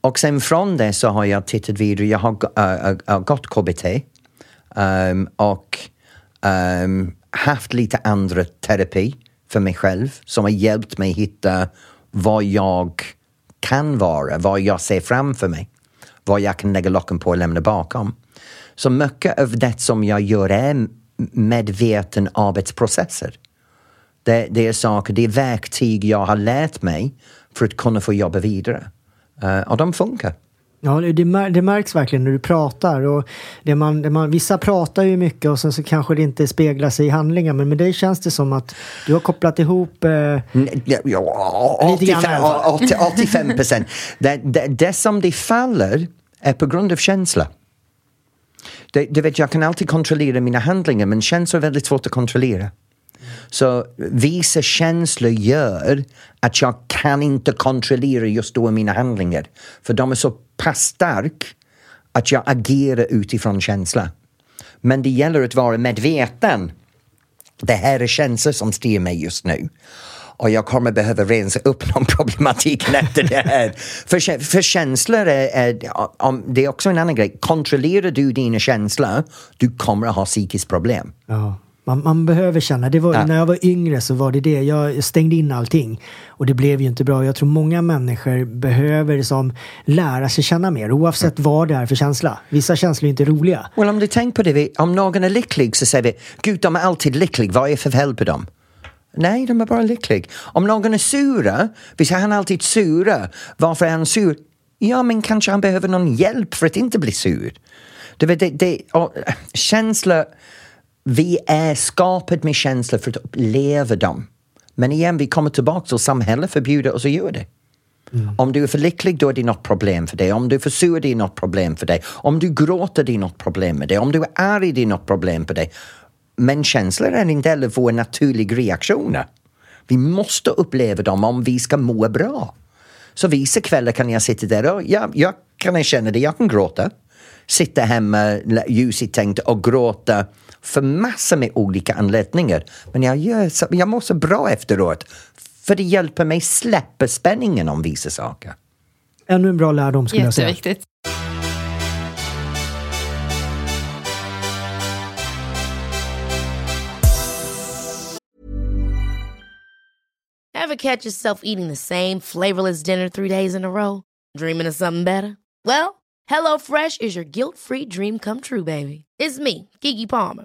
Och sen från det så har jag tittat vidare, jag har uh, uh, gått KBT um, ehm, och um, haft lite andra terapi för mig själv som har hjälpt mig hitta vad jag kan vara, vad jag ser framför mig vad jag kan lägga locken på och lämna bakom. Så mycket av det som jag gör är medveten arbetsprocesser. Det, det är saker, det är verktyg jag har lärt mig för att kunna få jobba vidare. Uh, och de funkar. Ja, det, det, märks verkligen när du pratar. Och det man, det man, vissa pratar ju mycket och sen så kanske det inte speglar sig i handlingar. Men med dig känns det som att du har kopplat ihop... Eh, ja, 85 procent. det, det, det som det faller är på grund av känsla. Det, du vet, jag kan alltid kontrollera mina handlingar men känslor är väldigt svårt att kontrollera. Så vissa känslor gör att jag kan inte kontrollera just då mina handlingar. För de är så pass starka att jag agerar utifrån känsla. Men det gäller att vara medveten. Det här är känslor som styr mig just nu och jag kommer behöva rensa upp [LAUGHS] någon problematik efter det här. för, för känslor är, är, det är också en annan grej. Kontrollerar du dina känslor, du kommer att ha psykiskt problem. Ja. Man, man, behöver känna. Det var, ja. När jag var yngre så var det det. Jag stängde in allting. Och det blev ju inte bra. Jag tror många människor behöver som lära sig känna mer oavsett mm. vad det är för känsla. Vissa känslor är inte roliga. Well, om du tänker på det, om någon är lycklig så säger vi Gud, de är alltid lyckliga. Vad är för fel på dem? Nej, de är bara lyckliga. Om någon är sura, visst är han alltid sura. Varför är han sur? Ja, men kanske han behöver någon hjälp för att inte bli sur. Du vet, det, det, och, känslor, vi är skapade med känslor för att uppleva dem. Men igen, vi kommer tillbaka till samhället förbjuder oss att göra det. Mm. Om du är för lycklig då är det något problem för dig. Om du är för sur det är något problem för dig. Om du gråter det är något problem med dig. Om du är arg det är något problem för dig. Men känslor är en del av våra naturliga reaktioner. Vi måste uppleva dem om vi ska må bra. Så vissa kvällar kan jag sitta där och ja, jag kan känna det, jag kan gråta. Sitta hemma, ljusigt tänkt och gråta för massor med olika anledningar. Men jag, gör, jag mår så bra efteråt. För det hjälper mig släppa spänningen om vissa saker. Ännu en bra lärdom skulle jag säga. Jätteviktigt. Ever catch yourself eating the same flavorless dinner three days in a row? Dreaming of something better? Well, HelloFresh is your guilt-free dream come true, baby. It's me, Kiki Palmer.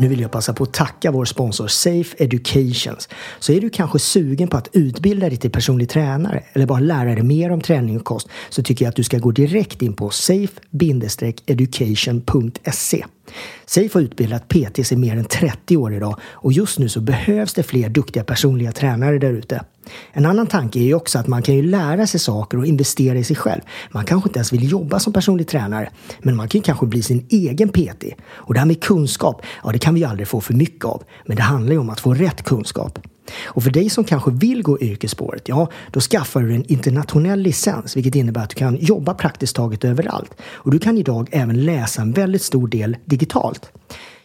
Nu vill jag passa på att tacka vår sponsor Safe Educations. Så är du kanske sugen på att utbilda dig till personlig tränare eller bara lära dig mer om träning och kost så tycker jag att du ska gå direkt in på safe-education.se. Safe har utbildat PTs i mer än 30 år idag och just nu så behövs det fler duktiga personliga tränare där ute. En annan tanke är ju också att man kan ju lära sig saker och investera i sig själv. Man kanske inte ens vill jobba som personlig tränare, men man kan ju kanske bli sin egen PT. Och det här med kunskap, ja det kan vi aldrig få för mycket av. Men det handlar ju om att få rätt kunskap. Och för dig som kanske vill gå yrkesspåret, ja, då skaffar du en internationell licens, vilket innebär att du kan jobba praktiskt taget överallt. Och du kan idag även läsa en väldigt stor del digitalt.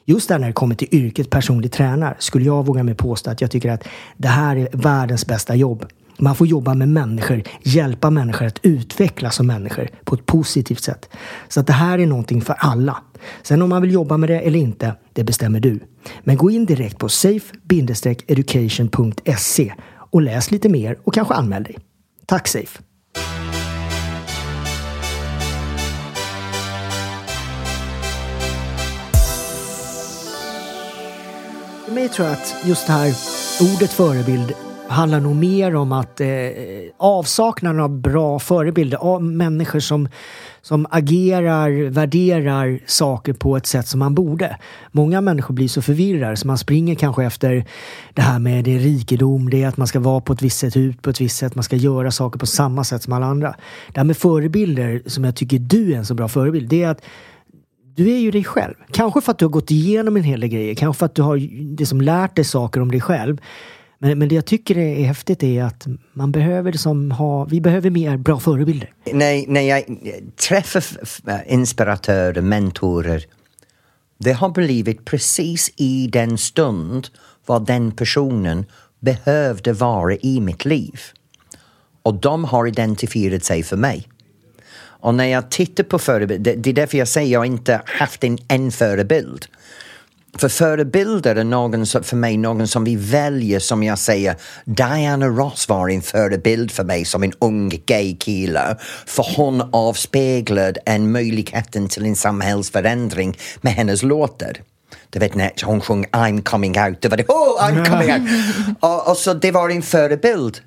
Just där när det kommer till yrket personlig tränare skulle jag våga mig påstå att jag tycker att det här är världens bästa jobb. Man får jobba med människor, hjälpa människor att utvecklas som människor på ett positivt sätt. Så att det här är någonting för alla. Sen om man vill jobba med det eller inte, det bestämmer du. Men gå in direkt på safe-education.se och läs lite mer och kanske anmäl dig. Tack Safe! För mig tror jag att just det här ordet förebild handlar nog mer om att eh, avsaknaden av bra förebilder, av människor som, som agerar, värderar saker på ett sätt som man borde. Många människor blir så förvirrade så man springer kanske efter det här med det rikedom, det är att man ska vara på ett visst sätt, ut på ett visst sätt, man ska göra saker på samma sätt som alla andra. Det här med förebilder, som jag tycker du är en så bra förebild, det är att du är ju dig själv. Kanske för att du har gått igenom en hel del grejer, kanske för att du har liksom lärt dig saker om dig själv. Men, men det jag tycker är häftigt är att man behöver liksom ha, vi behöver mer bra förebilder. När, när jag träffar inspiratörer, mentorer, det har blivit precis i den stund vad den personen behövde vara i mitt liv. Och de har identifierat sig för mig. Och när jag tittar på förebilder, det är därför jag säger att jag inte haft en, en förebild. För förebilder är någon som, för mig någon som vi väljer, som jag säger, Diana Ross var en förebild för mig som en ung gay kille. För hon avspeglade en möjligheten till en samhällsförändring med hennes låtar. Du vet när hon sjöng I'm coming out, det var det, oh I'm coming out! och, och så det var en förebild.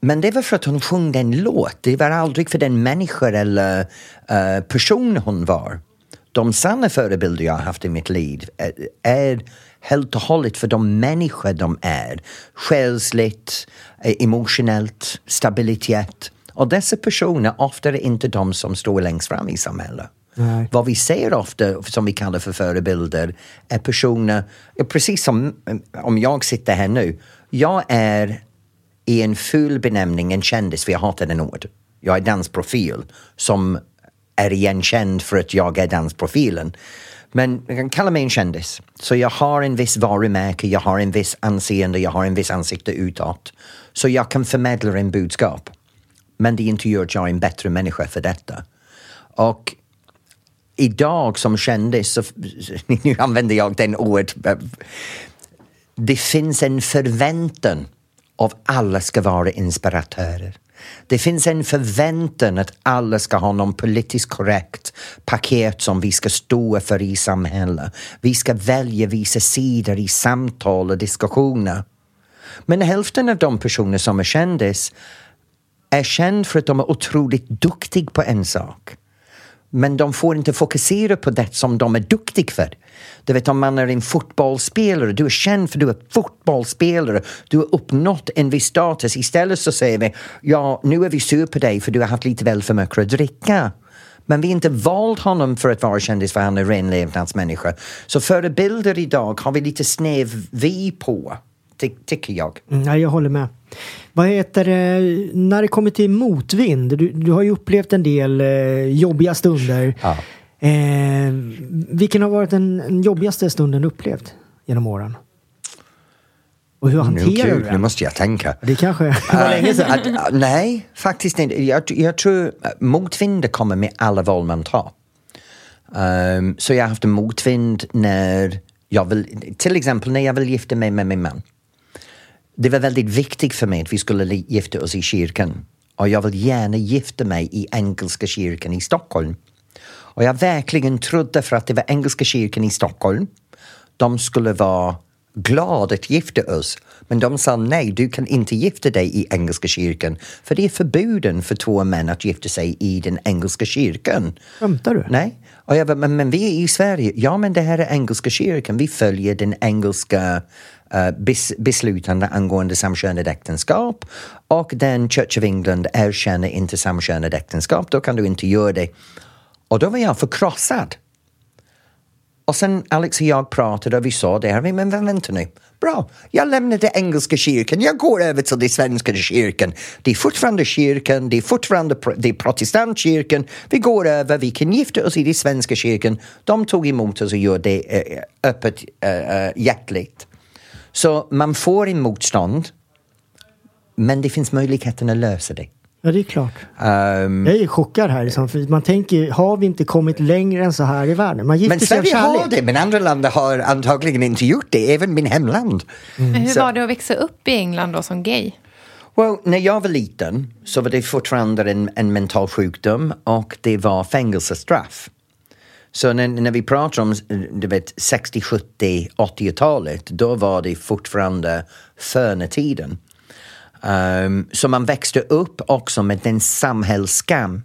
Men det var för att hon sjöng en låt, det var aldrig för den människa eller uh, person hon var de sanna förebilder jag har haft i mitt liv är, är helt och hållet för de människor de är. Själsligt, eh, emotionellt, stabilitet. Och dessa personer ofta är inte de som står längst fram i samhället. Nej. Vad vi ser ofta, som vi kallar för förebilder, är personer, precis som eh, om jag sitter här nu, jag är i en full benämning en kändis, för jag hatar den ord. Jag är dansprofil som är igenkänd för att jag är dansprofilen. Men jag kan kalla mig en kändis. Så jag har en viss varumärke, jag har en viss anseende, jag har en viss ansikte utåt. Så jag kan förmedla en budskap. Men det inte gör att jag är en bättre människa för detta. Och idag som kändis, så, [LAUGHS] nu använder jag den ordet, eh, det finns en förväntan av alla ska vara inspiratörer. Det finns en förväntan att alla ska ha någon politiskt korrekt paket som vi ska stå för i samhället. Vi ska välja vissa sidor i samtal och diskussioner. Men hälften av de personer som är kändis är känd för att de är otroligt duktiga på en sak. Men de får inte fokusera på det som de är duktiga för. Du vet om man är en fotbollsspelare, du är känd för att du är fotbollsspelare, du har uppnått en viss status. Istället så säger vi, ja nu är vi sur på dig för du har haft lite väl för mycket att dricka. Men vi har inte valt honom för att vara kändis för han är ren levnadsmänniska. Så förebilder idag har vi lite snäv vi på, ty tycker jag. Mm, jag håller med. Vad heter det, när det kommer till motvind, du, du har ju upplevt en del eh, jobbiga stunder. Ja. Eh, vilken har varit den, den jobbigaste stunden upplevt genom åren? Och hur hanterar du det? Nu måste jag tänka. Det kanske [LAUGHS] var länge sedan. Uh, nej, faktiskt inte. Jag, jag tror motvind kommer med alla val man tar. Um, så jag har haft en motvind när jag vill, till exempel när jag vill gifta mig med min man. Det var väldigt viktigt för mig att vi skulle gifta oss i kyrkan. Och jag vill gärna gifta mig i Engelska kyrkan i Stockholm. Och jag verkligen trodde för att det var Engelska kyrkan i Stockholm de skulle vara glada att gifta oss. Men de sa nej, du kan inte gifta dig i engelska kyrkan för det är förbuden för två män att gifta sig i den engelska kyrkan. Skämtar du? Nej. Och jag bara, men, men vi är i Sverige. Ja, men det här är engelska kyrkan. Vi följer den engelska uh, bes, beslutande angående samkönade äktenskap och den Church of England erkänner inte samkönade äktenskap. Då kan du inte göra det. Och då var jag förkrossad. Och sen Alex och jag pratade och vi sa det här, men vänta nu. Bra, jag lämnade engelska kyrkan, jag går över till den svenska kyrkan. Det är fortfarande kyrkan, det är fortfarande det är protestantkyrkan. Vi går över, vi kan gifta oss i den svenska kyrkan. De tog emot oss och gjorde det äh, öppet, äh, hjärtligt. Så man får en motstånd, men det finns möjligheten att lösa det. Ja, det är klart. Um, jag är chockad här. Liksom, för man tänker, har vi inte kommit längre än så här i världen? Man men Sverige har det, men andra länder har antagligen inte gjort det, även min hemland. Mm. Hur så. var det att växa upp i England då som gay? Well, när jag var liten så var det fortfarande en, en mental sjukdom och det var fängelsestraff. Så när, när vi pratar om du vet, 60, 70, 80-talet, då var det fortfarande förnetiden. Um, så man växte upp också med den samhällsskam.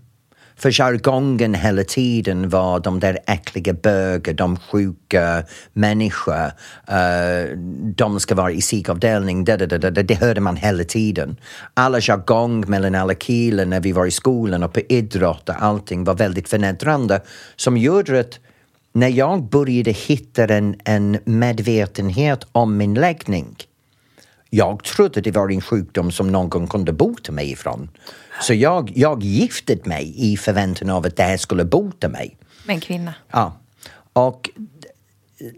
För jargongen hela tiden var de där äckliga bögar, de sjuka människor, uh, de ska vara i psykavdelning, det, det, det, det hörde man hela tiden. Alla jargong mellan alla killar när vi var i skolan och på idrott och allting var väldigt förnedrande som gjorde att när jag började hitta en, en medvetenhet om min läggning jag trodde det var en sjukdom som någon kunde bota mig ifrån. Så jag, jag giftade mig i förväntan av att det här skulle bota mig. Med en kvinna? Ja. Och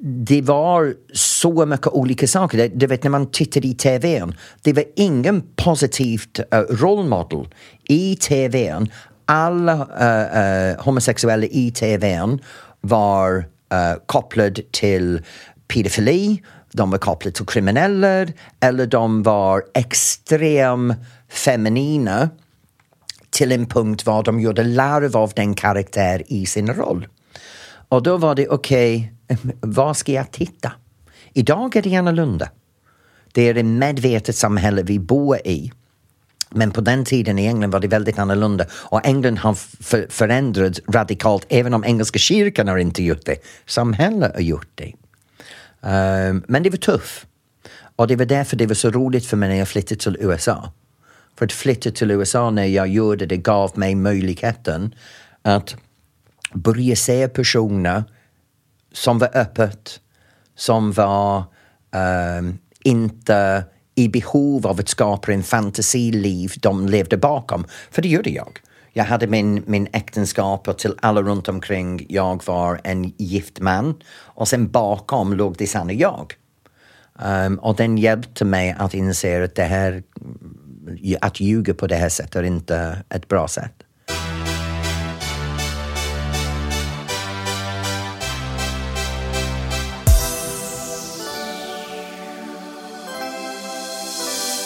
det var så mycket olika saker. Du vet när man tittar i TVn, det var ingen positivt uh, rollmodel i TVn. Alla uh, uh, homosexuella i TVn var uh, kopplade till pedofili, de var kopplade till kriminella eller de var extremt feminina till en punkt var de gjorde larv av den karaktär i sin roll. Och då var det okej, okay, vad ska jag titta? Idag är det annorlunda. Det är ett medvetet samhälle vi bor i. Men på den tiden i England var det väldigt annorlunda och England har förändrats radikalt även om engelska kyrkan har inte gjort det. Samhället har gjort det. Um, men det var tufft. Och det var därför det var så roligt för mig när jag flyttade till USA. För att flytta till USA när jag gjorde det gav mig möjligheten att börja se personer som var öppet, som var um, inte i behov av att skapa en fantasiliv de levde bakom. För det gjorde jag. Jag hade min, min äktenskap och till alla runt omkring jag var en gift man och sen bakom låg det sanna jag. Um, och den hjälpte mig att inse att det här, att ljuga på det här sättet är inte ett bra sätt.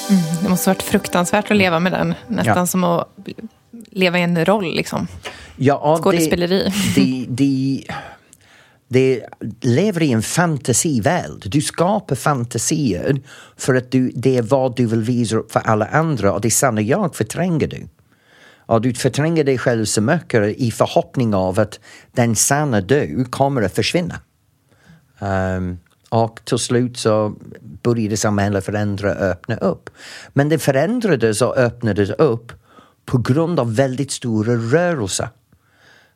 Mm, det måste ha varit fruktansvärt att leva med den. Nästan ja. som att leva i en roll, liksom. Ja, Skådespeleri. Det, det, det, lever i en fantasivärld. Du skapar fantasier för att du, det är vad du vill visa upp för alla andra och det sanna jag förtränger du. Och du förtränger dig själv så mycket i förhoppning av att den sanna du kommer att försvinna. Um, och till slut så började samhället förändra och öppna upp. Men det förändrades och öppnades upp på grund av väldigt stora rörelser.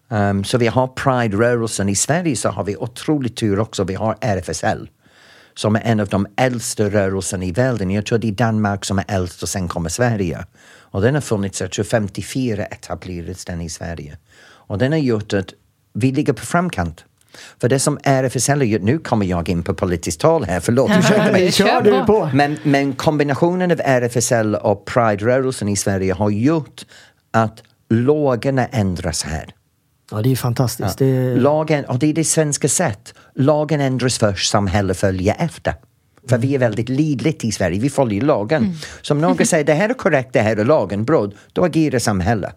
Um, ehm, så vi har Pride-rörelsen. I Sverige så har vi otroligt tur också. Vi har RFSL som är en av de äldsta rörelserna i världen. Jag tror det är Danmark som är äldst och sen kommer Sverige. Och den har funnits, jag tror 54 etablerades den i Sverige. Och den har gjort att vi ligger på framkant. För det som RFSL gör, nu kommer jag in på politiskt tal här, förlåt, [LAUGHS] ursäkta mig. Kör du på. Men, men kombinationen av RFSL och Pride-rörelsen i Sverige har gjort att lagarna ändras här. Ja, det är fantastiskt. Ja. Det... Lagen, och det är det svenska sätt. Lagen ändras först, samhället följer efter. För mm. vi är väldigt lidligt i Sverige, vi följer lagen. Mm. Så om någon säger det här är korrekt, det här är lagen, brott, då agerar samhället.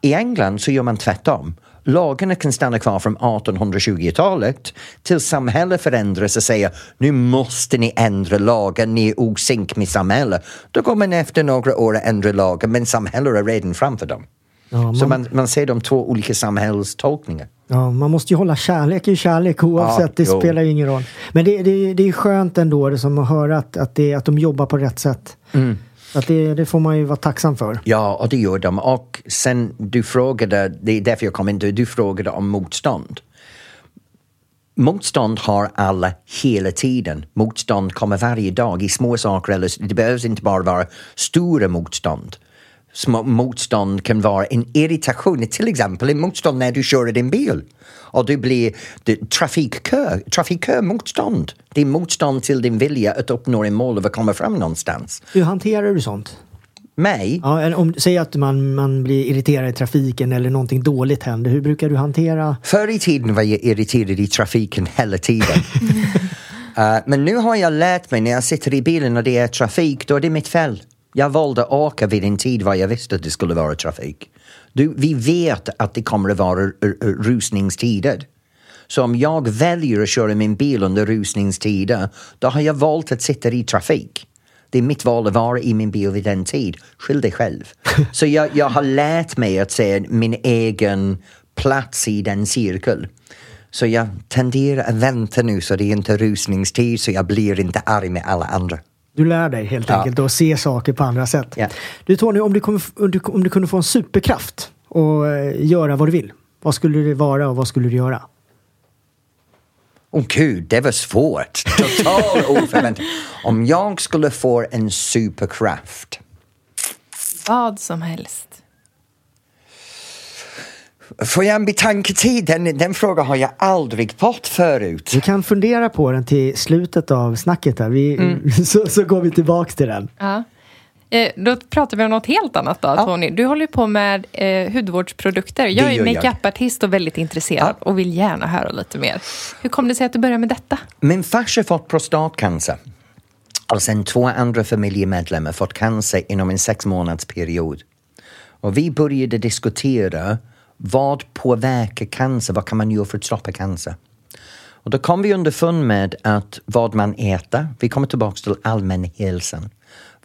I England så gör man tvärtom lagarna kan stanna kvar från 1820-talet till samhället förändras och säger nu måste ni ändra lagen, ni är osynk med samhället. Då går man efter några år och ändrar lagen men samhället är redan framför dem. Ja, Så man, man, man ser de två olika samhällstolkningar. ja, man måste ju hålla kärlek i kärlek oavsett, Ja, det jo. spelar ju ingen roll. Men det, det, det är skönt ändå det som att höra att, att, det, att de jobbar på rätt sätt. Mm. Att det, det får man ju vara tacksam för. Ja, och det gör de. Och sen du frågade, det är därför jag kom in, du frågade om motstånd. Motstånd har alla hela tiden. Motstånd kommer varje dag i små saker. Eller, det behövs inte bara vara stora motstånd. Motstånd kan vara en irritation, till exempel en motstånd när du kör din bil. Och det blir det, trafikkö, trafikkö-motstånd. Det är motstånd till din vilja att uppnå en mål och komma fram någonstans. Hur hanterar du sånt? Mig, Ja, om, säg att man, man blir irriterad i trafiken eller någonting dåligt händer. Hur brukar du hantera? Förr i tiden var jag irriterad i trafiken hela tiden. Uh, [LAUGHS] men nu har jag lärt mig när jag sitter i bilen och det är trafik, då är det mitt fel. Jag valde att åka vid en tid var jag visste att det skulle vara trafik. Du, vi vet att det kommer att vara rusningstider. Så om jag väljer att köra min bil under rusningstider, då har jag valt att sitta i trafik. Det är mitt val att vara i min bil vid den tid. Skyll dig själv. [LAUGHS] Så jag, jag har lärt mig att se min egen plats i den cirkel. Så jag tenderar att vänta nu så det är inte rusningstid så jag blir inte arg med alla andra. Du lär dig helt Ja. enkelt att se saker på andra sätt. Ja. Du Tony, om du, kom, om, du, om du kunde få en superkraft och eh, göra vad du vill. Vad skulle det vara och vad skulle du göra? Åh gud, det var svårt. Total [LAUGHS] oförväntat. Om jag skulle få en superkraft. Vad som helst. Får jag en betänketid? Den, den frågan har jag aldrig fått förut. Du kan fundera på den till slutet av snacket här. Vi, Mm. [LAUGHS] så, så går vi tillbaks till den. Ja. Eh, då pratar vi om något helt annat då, Tony. Du håller på med eh, hudvårdsprodukter. Jag Det är makeupartist och väldigt intresserad och vill gärna höra lite mer. Hur kom det sig att du började med detta? Min farsa fått prostatcancer och sen två andra familjemedlemmar fått cancer inom en sex månaders period. Och vi började diskutera vad påverkar cancer, vad kan man göra för att stoppa cancer? Och då kom vi underfund med att vad man äter, vi kommer tillbaka till allmän hälsan.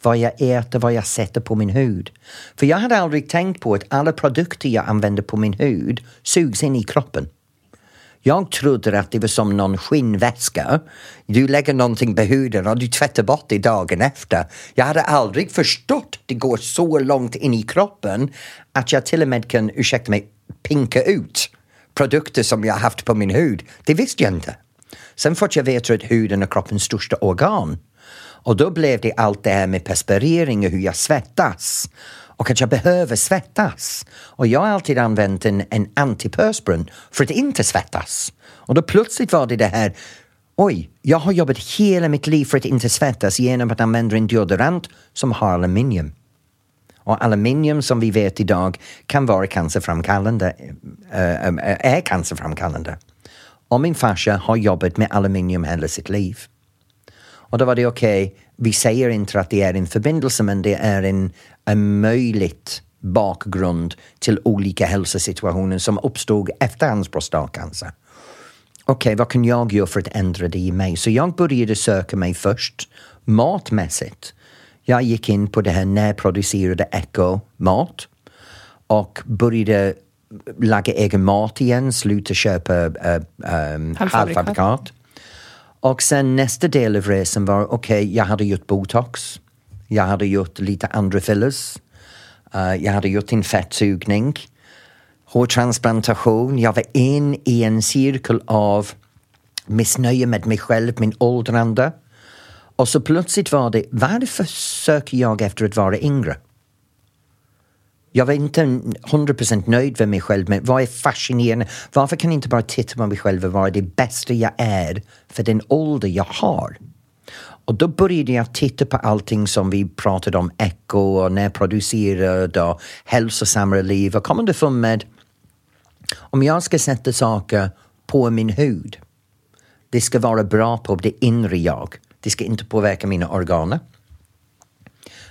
Vad jag äter, vad jag sätter på min hud. För jag hade aldrig tänkt på att alla produkter jag använder på min hud sugs in i kroppen. Jag trodde att det var som någon skinnväska. Du lägger någonting på huden och du tvättar bort det dagen efter. Jag hade aldrig förstått att det går så långt in i kroppen att jag till och med kan, ursäkta mig, pinka ut produkter som jag haft på min hud. Det visste jag inte. Sen fått jag veta att huden är kroppens största organ. Och då blev det allt det här med perspirering och hur jag svettas. Och att jag behöver svettas. Och jag har alltid använt en, en antiperspirant för att inte svettas. Och då plötsligt var det det här Oj, jag har jobbat hela mitt liv för att inte svettas genom att använda en deodorant som har aluminium. Och aluminium som vi vet idag kan vara cancerframkallande, äh, äh, är cancerframkallande. Och min farsa har jobbat med aluminium hela sitt liv. Och då var det okej, vi säger inte att det är en förbindelse men det är en, en möjligt bakgrund till olika hälsosituationer som uppstod efter hans prostatacancer. Okej, vad kan jag göra för att ändra det i mig? Så jag började söka mig först matmässigt. Jag gick in på det här närproducerade eco-mat och började laga egen mat igen, sluta köpa äh, ähm, Halvfabrikat. Och sen nästa del av resan var, okej, jag hade gjort botox. Jag hade gjort lite andra fillers. Eh, jag hade gjort en fettsugning. Hårtransplantation. Jag var in i en cirkel av missnöje med mig själv, min åldrande. Och så plötsligt var det, varför söker jag efter att vara yngre? Jag var inte 100% nöjd med mig själv, men vad är fascinerande? Varför kan jag inte bara titta på mig själv och vara det bästa jag är för den ålder jag har? Och då började jag titta på allting som vi pratade om, eko och närproducerad och hälsosammare liv och kom underfund med om jag ska sätta saker på min hud, det ska vara bra på det inre jag. Det ska inte påverka mina organ.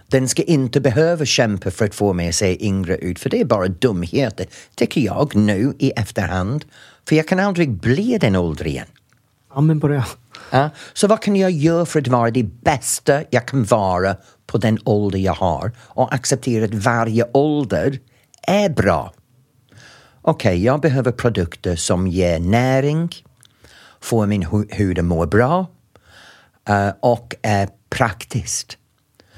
Den ska inte behöva kämpa för att få mig att se yngre ut, för det är bara dumheter, tycker jag nu i efterhand. För jag kan aldrig bli den ålder igen. Ja, men börja. Ja, så vad kan jag göra för att vara det bästa jag kan vara på den ålder jag har och acceptera att varje ålder är bra? Okej, okay, jag behöver produkter som ger näring, får min hud att må bra Eh, och är praktiskt.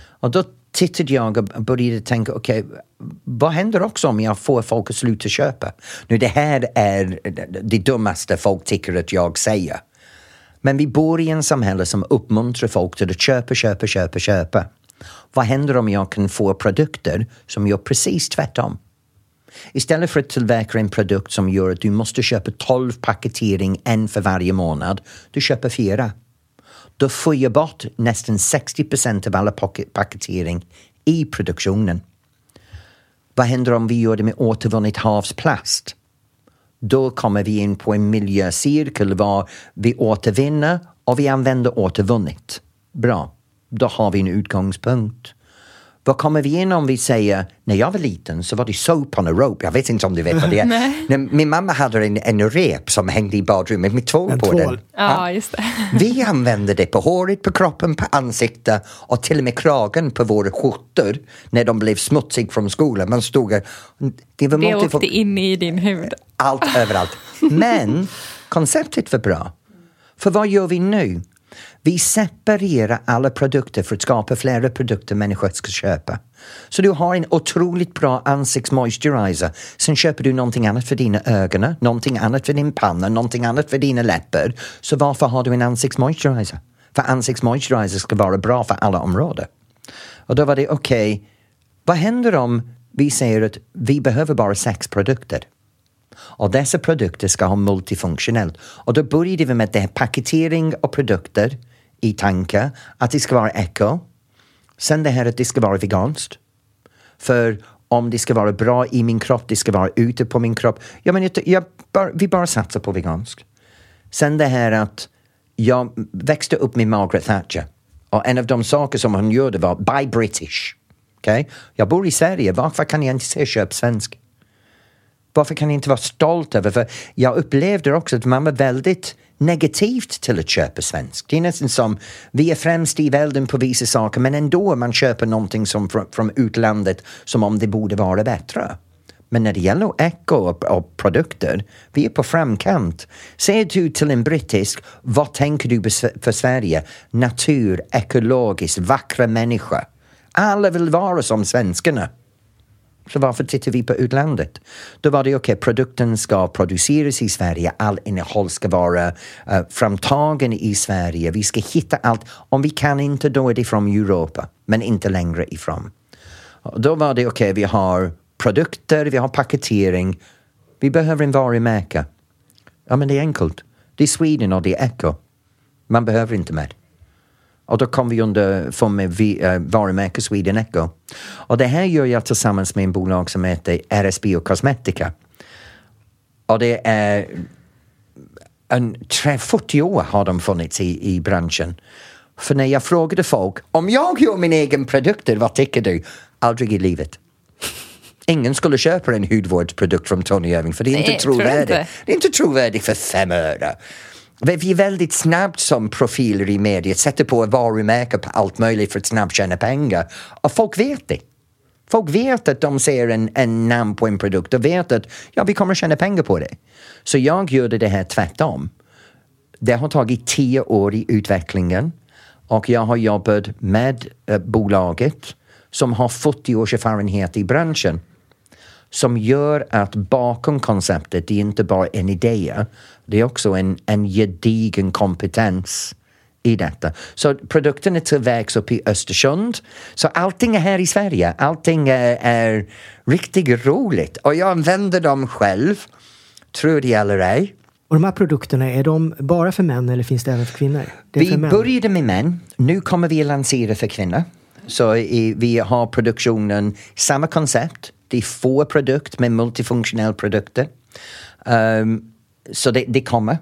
Och då tittade jag och började tänka, okej, okay, vad händer också om jag får folk att sluta köpa? Nu det här är det dummaste folk tycker att jag säger. Men vi bor i en samhälle som uppmuntrar folk till att köpa, köpa, köpa, köpa. Vad händer om jag kan få produkter som gör precis tvärtom? Istället för att tillverka en produkt som gör att du måste köpa 12 paketering, en för varje månad, du köper fyra. Då får jag bort nästan 60 procent av alla paketering i produktionen. Vad händer om vi gör det med återvunnet havsplast? Då kommer vi in på en miljöcirkel var vi återvinner och vi använder återvunnet. Bra, då har vi en utgångspunkt. Vad kommer vi in om vi säger, när jag var liten så var det soap on a rope, jag vet inte om du vet vad det är. [LAUGHS] Min mamma hade en, en rep som hängde i badrummet med tvål på den. Ja, just det. [LAUGHS] Vi använde det på håret, på kroppen, på ansiktet och till och med kragen på våra skjortor när de blev smutsiga från skolan. Man stod där. Det, var det åkte för... in i din hud. Allt överallt. Men [LAUGHS] konceptet var bra. För vad gör vi nu? Vi separerar alla produkter för att skapa flera produkter människor ska köpa. Så du har en otroligt bra ansiktsmoisturizer. Sen köper du någonting annat för dina ögon, någonting annat för din panna, någonting annat för dina läppar. Så varför har du en ansiktsmoisturizer? För ansiktsmoisturizer ska vara bra för alla områden. Och då var det okej, okay, vad händer om vi säger att vi behöver bara sex produkter? Och dessa produkter ska ha multifunktionellt. Och då började vi med det här paketering av produkter i tankar, att det ska vara eko. Sen det här att det ska vara veganskt. För om det ska vara bra i min kropp, det ska vara ute på min kropp. Ja, men jag, jag, vi bara satsar på veganskt. Sen det här att jag växte upp med Margaret Thatcher och en av de saker som hon gjorde var Buy British. Okay? Jag bor i Sverige, varför kan jag inte säga köp svensk? Varför kan jag inte vara stolt över? För jag upplevde också att man var väldigt negativt till att köpa svenskt. Det är nästan som, vi är främst i världen på vissa saker men ändå man köper någonting som från, från utlandet som om det borde vara bättre. Men när det gäller eko och, och, produkter, vi är på framkant. Säger du till en brittisk, vad tänker du för Sverige? Natur, ekologiskt, vackra människor. Alla vill vara som svenskarna. Så varför tittar vi på utlandet? Då var det okej, okay, produkten ska produceras i Sverige, all innehåll ska vara uh, framtagen i Sverige, vi ska hitta allt. Om vi kan inte, då är det från Europa, men inte längre ifrån. Då var det okej, okay, vi har produkter, vi har paketering, vi behöver en varumärke. Ja, men det är enkelt. Det är Sweden och det är Echo. Man behöver inte mer. Och då kom vi under för med vi, uh, varumärke Sweden Echo. Och det här gör jag tillsammans med en bolag som heter RSB och Cosmetica. Och det är en 40 år har de funnits i, i branschen. För när jag frågade folk om jag gör min egen produkter, vad tycker du? Aldrig i livet. Ingen skulle köpa en hudvårdsprodukt från Tony Irving för det är inte trovärdigt. Det är inte trovärdigt för fem öre. Vi är väldigt snabbt som profiler i media, sätter på varumärke på allt möjligt för att snabbt tjäna pengar. Och folk vet det. Folk vet att de ser en, en namn på en produkt och vet att ja, vi kommer att tjäna pengar på det. Så jag gjorde det här tvärtom. Det har tagit tio år i utvecklingen och jag har jobbat med eh, bolaget som har 40 års erfarenhet i branschen som gör att bakom konceptet, det är inte bara en idé, det är också en, en gedigen kompetens i detta. Så produkten är tillverkas uppe i Östersund. Så allting är här i Sverige. Allting är, är riktigt roligt och jag använder dem själv, tror det eller ej. Och de här produkterna, är de bara för män eller finns det även för kvinnor? vi för började med män. Nu kommer vi att lansera för kvinnor. Så i, vi har produktionen, samma koncept. Det är få produkter med multifunktionella produkter. Um, så det, det kommer.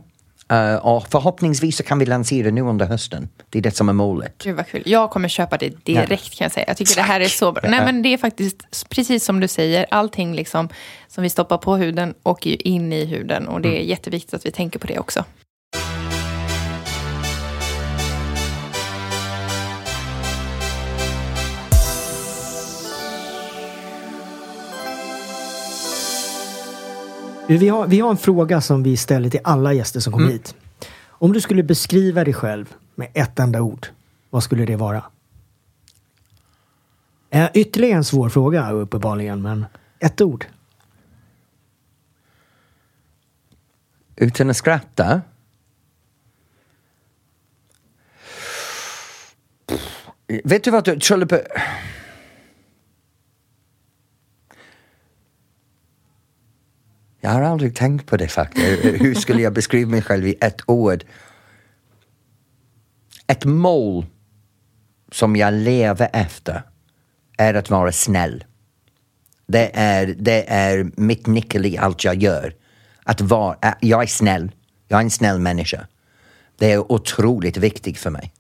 Eh, och förhoppningsvis så kan vi lansera nu under hösten. Det är det som är målet. Gud vad kul. Jag kommer köpa det direkt kan jag säga. Jag tycker det här är så bra. Nej men det är faktiskt precis som du säger. Allting liksom som vi stoppar på huden åker ju in i huden. Och det är jätteviktigt att vi tänker på det också. Vi har, vi har en fråga som vi ställer till alla gäster som kommer Mm. hit. Om du skulle beskriva dig själv med ett enda ord, vad skulle det vara? Eh, ytterligare en svår fråga uppenbarligen, men ett ord. Utan att skratta. Vet du vad du Trollepe... Jag har aldrig tänkt på det faktiskt. Hur skulle jag beskriva mig själv i ett ord? Ett mål som jag lever efter är att vara snäll. Det är, det är mitt nyckel i allt jag gör. Att vara, jag är snäll. Jag är en snäll människa. Det är otroligt viktigt för mig.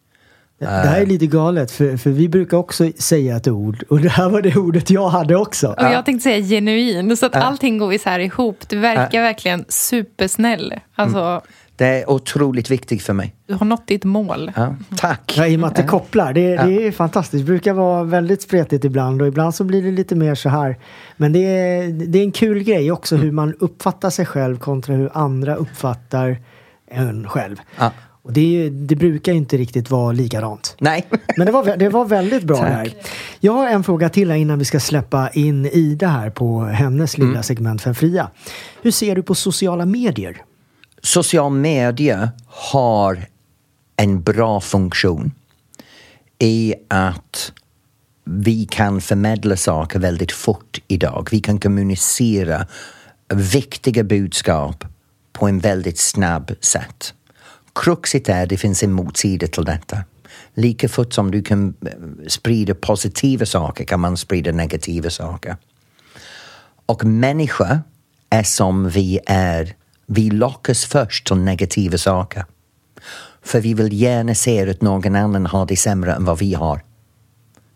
Det här är lite galet, för, för vi brukar också säga ett ord och det här var det ordet jag hade också. Och jag tänkte säga genuin, så att allting går isär ihop. Du verkar verkligen supersnäll. Alltså, Det är otroligt viktigt för mig. du har nått ditt mål. Ja, tack. Ja, I och med att det kopplar. Det, det är fantastiskt. Det brukar vara väldigt spretigt ibland och ibland så blir det lite mer så här. Men det är, det är en kul grej också hur man uppfattar sig själv kontra hur andra uppfattar en själv. Ja. Och det, det brukar inte riktigt vara likadant. Nej. [LAUGHS] Men det var, det var väldigt bra Tack. där. Jag har en fråga till innan vi ska släppa in Ida här på hennes lilla Mm. segment för fria. Hur ser du på sociala medier? Social media har en bra funktion i att vi kan förmedla saker väldigt fort idag. Vi kan kommunicera viktiga budskap på en väldigt snabb sätt. Kruxet är att det finns en motsida till detta. Lika fort som du kan eh, sprida positiva saker kan man sprida negativa saker. Och människor är som vi är. Vi lockas först till negativa saker. För vi vill gärna se att någon annan har det sämre än vad vi har.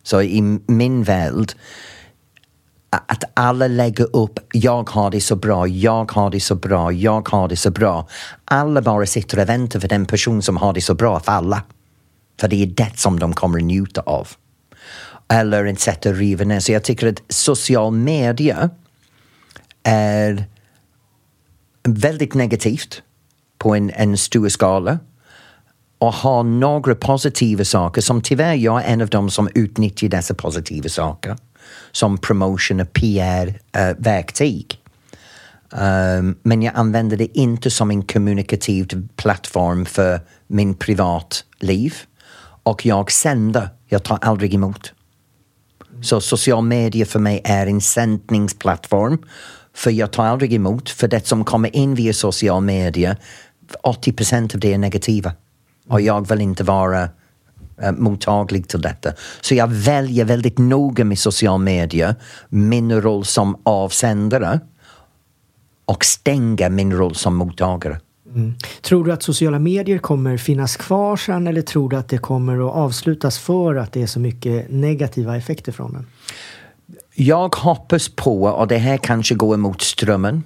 Så i min värld, att alla lägger upp, jag har det så bra, jag har det så bra, jag har det så bra. Alla bara sitter och väntar för den person som har det så bra för alla. För det är det som de kommer att njuta av. Eller ett sätt att riva ner. Så jag tycker att social media är väldigt negativt på en, en stor skala och har några positiva saker som tyvärr jag är en av dem som utnyttjar dessa positiva saker som promotion och PR-verktyg. Eh, um, ehm, men jag använder det inte som en kommunikativ plattform för min privatliv. Och jag sänder, jag tar aldrig emot. Så social media för mig är en sändningsplattform. För jag tar aldrig emot, för det som kommer in via social media, 80 procent av det är negativa. Och jag vill inte vara mottaglig till detta. Så jag väljer väldigt noga med social media, min roll som avsändare och stänga min roll som mottagare. Tror du att sociala medier kommer finnas kvar sen eller tror du att det kommer att avslutas för att det är så mycket negativa effekter från den? Jag hoppas på, och det här kanske går emot strömmen,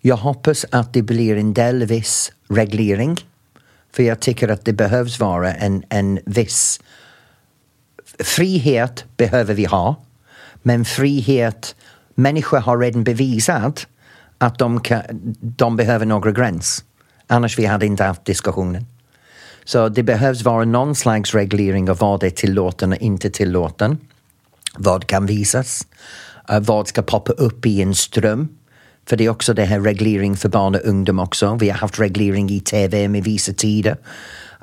jag hoppas att det blir en delvis reglering. För jag tycker att det behövs vara en, en viss frihet behöver vi ha. Men frihet, människor har redan bevisat att de, kan, de behöver några gräns. Annars vi hade inte haft diskussionen. Så det behövs vara någon slags reglering av vad är tillåten och inte tillåten. Vad kan visas? Eh, vad ska poppa upp i en ström? För det är också det här reglering för barn och ungdom också. Vi har haft reglering i TV med vissa tider.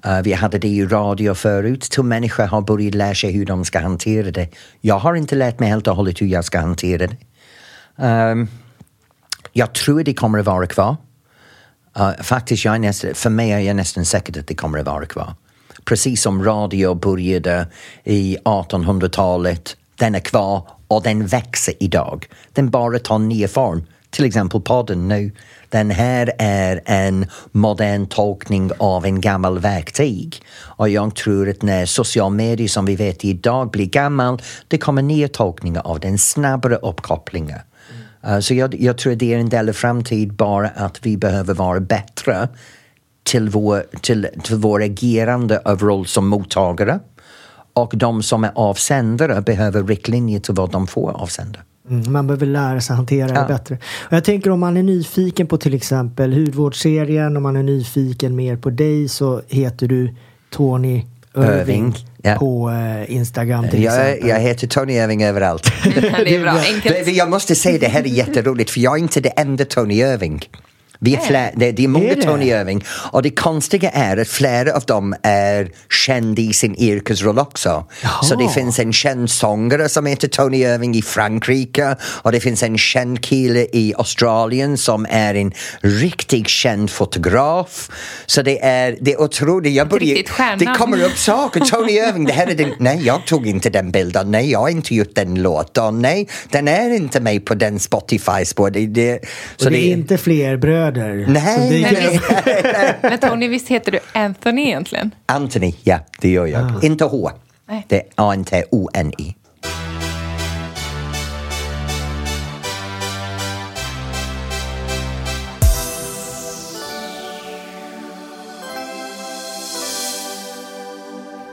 Uh, vi hade det i radio förut. Till människor har börjat lära sig hur de ska hantera det. Jag har inte lärt mig helt och hållet hur jag ska hantera det. Um, jag tror det kommer att vara kvar. Uh, faktiskt, jag nästan, för mig är jag nästan säker att det kommer att vara kvar. Precis som radio började i 1800-talet, den är kvar och den växer idag. Den bara tar nya form till exempel podden nu. Den här är en modern tolkning av en gammal verktyg. Och jag tror att när social medier som vi vet idag blir gammal, det kommer nya tolkningar av den, snabbare uppkopplingar. Uh, så jag, jag tror det är en del av framtiden bara att vi behöver vara bättre till vår, till, till vår agerande av roll som mottagare och de som är avsändare behöver riktlinjer till vad de får avsända. Mm, man behöver lära sig hantera Ja. det bättre. Och jag tänker om man är nyfiken på till exempel hudvårdsserien, om man är nyfiken mer på dig så heter du Tony Irving, Irving, ja. på eh, Instagram till Jag, exempel. jag heter Tony Irving överallt. Det är bra. [LAUGHS] Enkelt. Jag måste säga det här är jätteroligt för jag är inte det enda Tony Irving. Vi är fler, det, det är många Är? Tony Irving och det konstiga är att flera av dem är kända i sin yrkesroll också. Så det Jaha. finns en känd sångare som heter Tony Irving i Frankrike och det finns en känd kille i Australien som är en riktigt känd fotograf. Så det är, det är otroligt. Jag börjar, det kommer upp saker. Tony Irving, det här är den, nej jag tog inte den bilden, nej jag har inte gjort den låten, nej den är inte med på den Spotify-spår. Det, det, och det är inte fler bröder. Som Nej, dyker nej, nej. [LAUGHS] Men Tony, visst heter du Anthony egentligen? Anthony, ja det gör jag. Inte H. Nej. Det är A-N-T-O-N-I.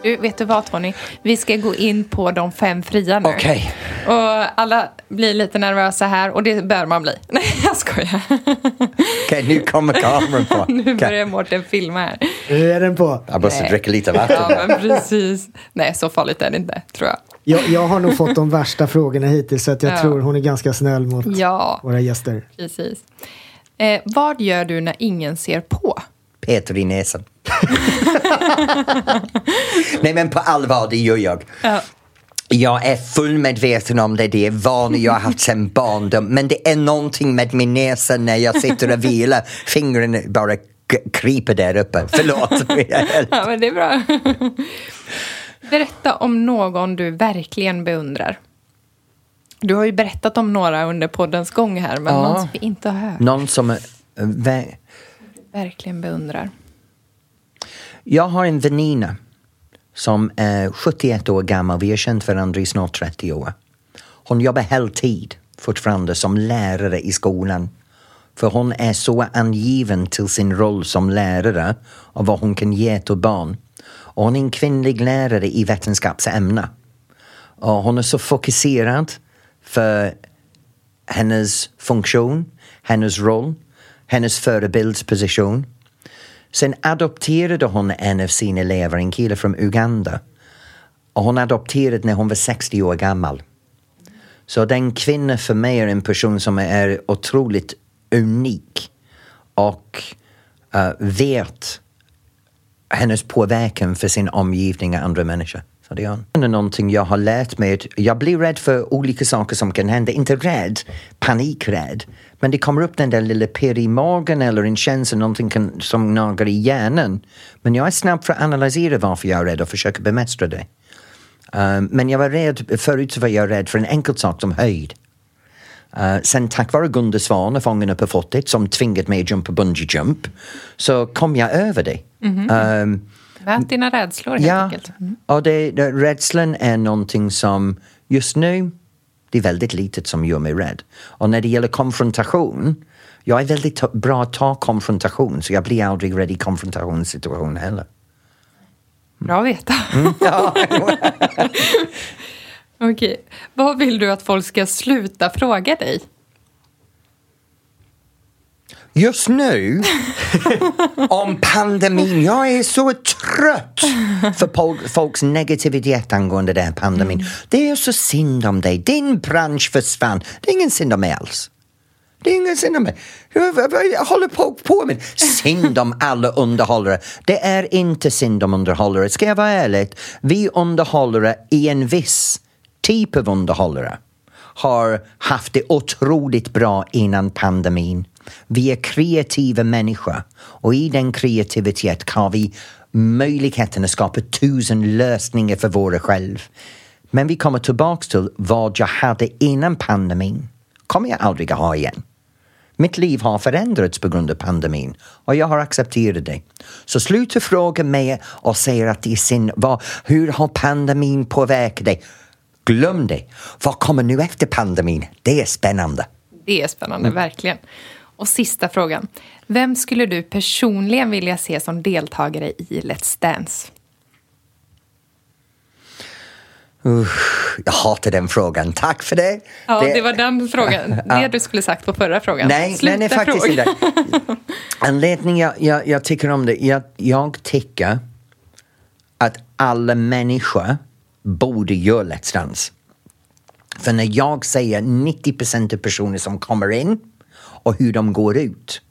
Du, vet du vad Tony? Vi ska gå in på de fem fria nu. Okej. Och alla blir lite nervösa här och det bör man bli. [LAUGHS] Nej, jag skojar. Okej, nu kommer kameran på. [LAUGHS] Nu börjar Mårten filma här. Nu är den på. Jag måste Nej. dricka lite vatten. Ja, men precis. Nej, så farligt är det inte, tror jag. Jag, jag har nog fått de värsta frågorna hittills så att jag Ja. tror hon är ganska snäll mot Ja, våra gäster. precis. Eh, vad gör du när ingen ser på? Peter i näsan. [LAUGHS] Nej men på allvar, det gör jag. Ja. Jag är fullmedveten om det, det är vanor jag har haft sedan barndom. Men det är någonting med min näsa när jag sitter och vilar. Fingrarna bara kryper där uppe. Förlåt. [LAUGHS] Ja, men det är bra. Berätta om någon du verkligen beundrar. Du har ju berättat om några under poddens gång här, men Ja. någon som vi inte har hört. Någon som... är- vä- Verkligen beundrar. Jag har en väninna som är 71 år gammal. Vi har känt varandra i snart 30 år. Hon jobbar heltid fortfarande som lärare i skolan. För hon är så angiven till sin roll som lärare och vad hon kan ge till barn. Och hon är en kvinnlig lärare i vetenskapsämne. Och hon är så fokuserad för hennes funktion, hennes roll, hennes förebildsposition. Sen adopterade hon en av sina elever, en kille från Uganda. Och hon adopterade när hon var 60 år gammal. Så den kvinnan för mig är en person som är otroligt unik och uh, vet hennes påverkan för sin omgivning och andra människor. Det är Det är någonting jag har lärt mig. Jag blir rädd för olika saker som kan hända. Inte rädd, panikrädd. Men det kommer upp den där lilla pirr i magen eller en känsla någonting kan, som nagar i hjärnan. Men jag är snabb för att analysera varför jag är rädd och försöka bemästra det. Um, men jag var rädd, förut var jag rädd för en enkel sak som höjd. Uh, sen tack vare Gunde Svan och Fångarna på fortet som tvingat mig att jumpa bungee jump så kom jag över det. Um, Möt dina rädslor helt Ja, enkelt. Mm. och det, det, rädslan är någonting som just nu, det är väldigt litet som gör mig rädd. Och när det gäller konfrontation, jag är väldigt bra att ta konfrontation så jag blir aldrig rädd i konfrontationssituation heller. Bra att veta. Mm. [LAUGHS] Ja. Okej. Vad vill du att folk ska sluta fråga dig? Just nu, [LAUGHS] om pandemin, jag är så trött för folks negativitet angående den pandemin. Det är så synd om dig, din bransch försvann. Det är ingen synd om mig alls. Det är ingen synd om mig. Jag jag håller på, på med synd om alla underhållare. Det är inte synd om underhållare. Ska jag vara ärlig? Vi underhållare i en viss typ av underhållare har haft det otroligt bra innan pandemin. Vi är kreativa människor och i den kreativitet har vi möjligheten att skapa tusen lösningar för våra själv. Men vi kommer tillbaks till vad jag hade innan pandemin. kommer jag aldrig att ha igen. Mitt liv har förändrats på grund av pandemin och jag har accepterat det. Så sluta fråga mig och säga att det är sin, vad, hur har pandemin påverkat dig? Glöm det. Vad kommer nu efter pandemin? Det är spännande. Det är spännande, verkligen. Och sista frågan. Vem skulle du personligen vilja se som deltagare i Let's Dance? Usch, jag hatar den frågan. Tack för det. Ja, det, var den [LAUGHS] frågan. Det du skulle sagt på förra frågan. Nej, Sluta nej, nej faktiskt fråga. inte. Anledningen jag, jag, jag tycker om det, jag, jag tycker att alla människor borde göra Let's Dance. För när jag säger 90% av personer som kommer in och hur de går ut.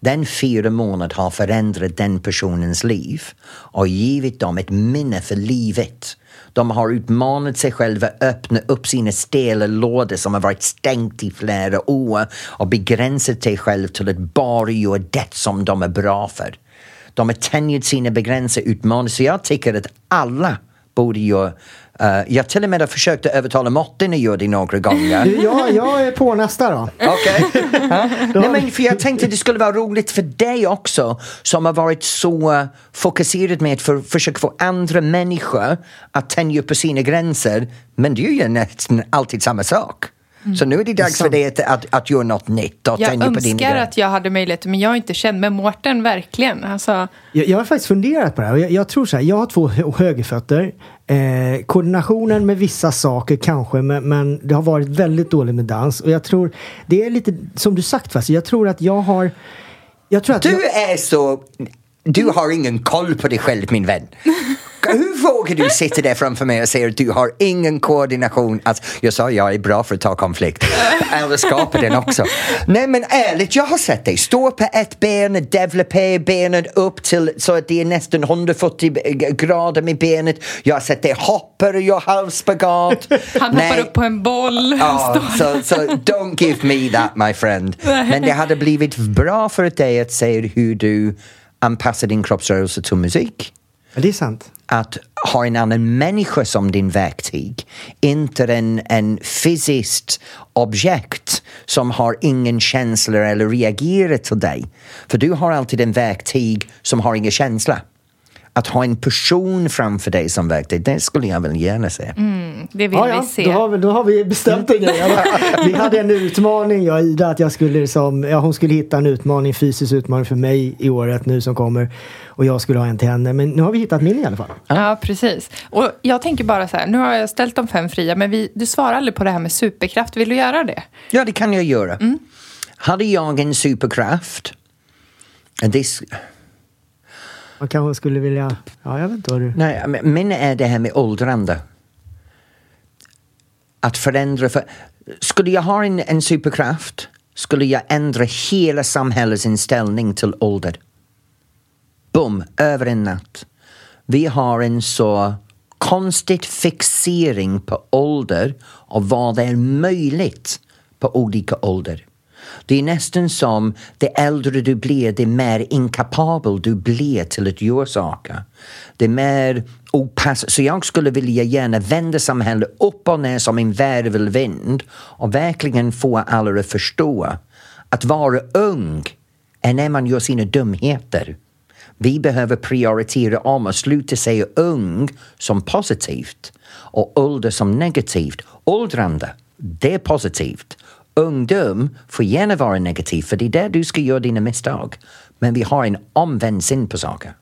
Den fyra månader har förändrat den personens liv och givit dem ett minne för livet. De har utmanat sig själva, öppnat upp sina stela lådor som har varit stängt i flera år och begränsat sig själva till att bara göra det som de är bra för. De har tänjt sina begränsade utmaningar. så jag tycker att alla borde göra Uh, jag till och med har försökt att övertala Martin att göra det några gånger. [LAUGHS] Du, jag, är på nästa då. Okej. [LAUGHS] Ja. Nej, men för jag tänkte det skulle vara roligt för dig också som har varit så uh, fokuserad med att för, försöka få andra människor att tänja på sina gränser. Men du gör nästan alltid samma sak. Så nu är det dags för sant. dig att, att, att göra något nytt och Jag önskar att jag hade möjlighet, men jag är inte känd med Mårten, verkligen. Alltså, Jag, jag har faktiskt funderat på det här jag, jag tror så här, jag har två hö- högerfötter. Eh, koordinationen med vissa saker kanske, men, men det har varit väldigt dåligt med dans. Och jag tror, det är lite som du sagt fast jag tror att jag har... Jag tror att jag, Du är så... Du har ingen koll på dig själv min vän. [LAUGHS] Hur vågar du sitta där framför mig och säga att du har ingen koordination? Alltså, jag sa jag är bra för att ta konflikt. Eller skapa den också. Nej men ärligt, jag har sett dig stå på ett ben, devla på benet upp till så att det är nästan 140 grader med benet. Jag har sett dig hoppa och göra halsspagat. han Nej. hoppar upp på en boll. Ja, så så don't give me that my friend. Men det hade blivit bra för dig att se hur du anpassar din kroppsrörelse till musik. Ja, det är sant. Att ha en annan människa som din verktyg, inte en, en fysiskt objekt som har ingen känsla eller reagerar till dig. För du har alltid en verktyg som har ingen känsla. Att ha en person framför dig som verktyg, det skulle jag väl gärna se. Det vill Ja, ja, vi se. Då, har vi, då har vi bestämt en grej. Vi hade en utmaning, jag och Ida, att jag skulle liksom, ja, hon skulle hitta en utmaning, fysisk utmaning för mig i året nu som kommer. Och jag skulle ha en till henne. Men nu har vi hittat min i alla fall. Ja, precis. Och jag tänker bara så här, nu har jag ställt de fem fria, men vi, du svarar aldrig på det här med superkraft. Vill du göra det? Ja, det kan jag göra. Hade jag en superkraft, det, man kanske skulle vilja, ja jag vet inte vad du... nej, men min är det här med åldrande. Att förändra, för, skulle jag ha en, en superkraft skulle jag ändra hela samhällets inställning till ålder. Boom, över en natt. Vi har en så konstig fixering på ålder och vad det är möjligt på olika ålder. Det är nästan som det äldre du blir, det mer inkapabel du blir till att göra saker. Det är mer opass. Så jag skulle vilja gärna vända samhället upp och ner som en virvelvind och verkligen få alla att förstå att vara ung är när man gör sina dumheter. Vi behöver prioritera om och sluta säga ung som positivt och ålder som negativt. Åldrande, det är positivt. Ungdom får gärna vara negativt för det är där du ska göra dina misstag. Men vi har en omvänd syn på saker.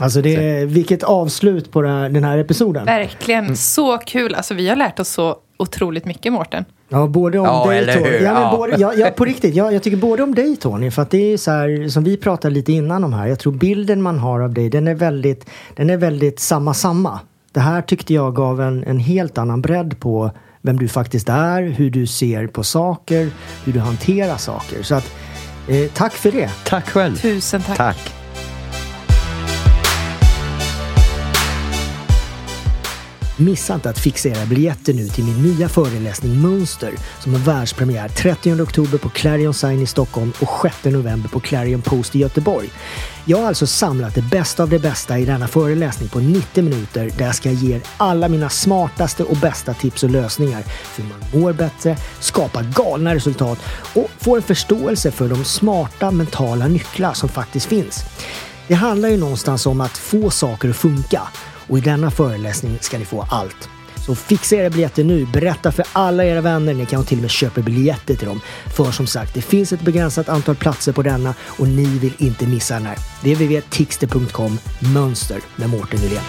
Alltså det är, vilket avslut på det här, den här episoden. Verkligen, Mm. så kul. Alltså, vi har lärt oss så otroligt mycket, Mårten. Ja, både om Ja, dig Tony. Ja, men Ja. både, ja, ja, på riktigt. Ja, jag tycker både om dig Tony. För att det är så här, som vi pratade lite innan om här. Jag tror bilden man har av dig, den är väldigt, den är väldigt samma samma. Det här tyckte jag gav en, en helt annan bredd på vem du faktiskt är, hur du ser på saker, hur du hanterar saker. Så att, eh, tack för det. Tack själv. Tusen tack. Tack. Missa inte att fixa era biljetter nu till min nya föreläsning Mönster som har världspremiär 30 oktober på Clarion Sign i Stockholm och 6 november på Clarion Post i Göteborg. Jag har alltså samlat det bästa av det bästa i denna föreläsning på 90 minuter där jag ska ge er alla mina smartaste och bästa tips och lösningar för hur man mår bättre, skapar galna resultat och får en förståelse för de smarta mentala nycklar som faktiskt finns. Det handlar ju någonstans om att få saker att funka och i denna föreläsning ska ni få allt. Så fixa era biljetter nu, berätta för alla era vänner, ni kan till och med köpa biljetter till dem. För som sagt, det finns ett begränsat antal platser på denna och ni vill inte missa den här. www.tixter.com Mönster med Mårten Nylén.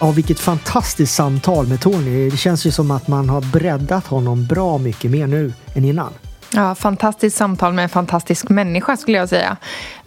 Ja, vilket fantastiskt samtal med Tony. Det känns ju som att man har breddat honom bra mycket mer nu än innan. Ja, fantastiskt samtal med en fantastisk människa skulle jag säga.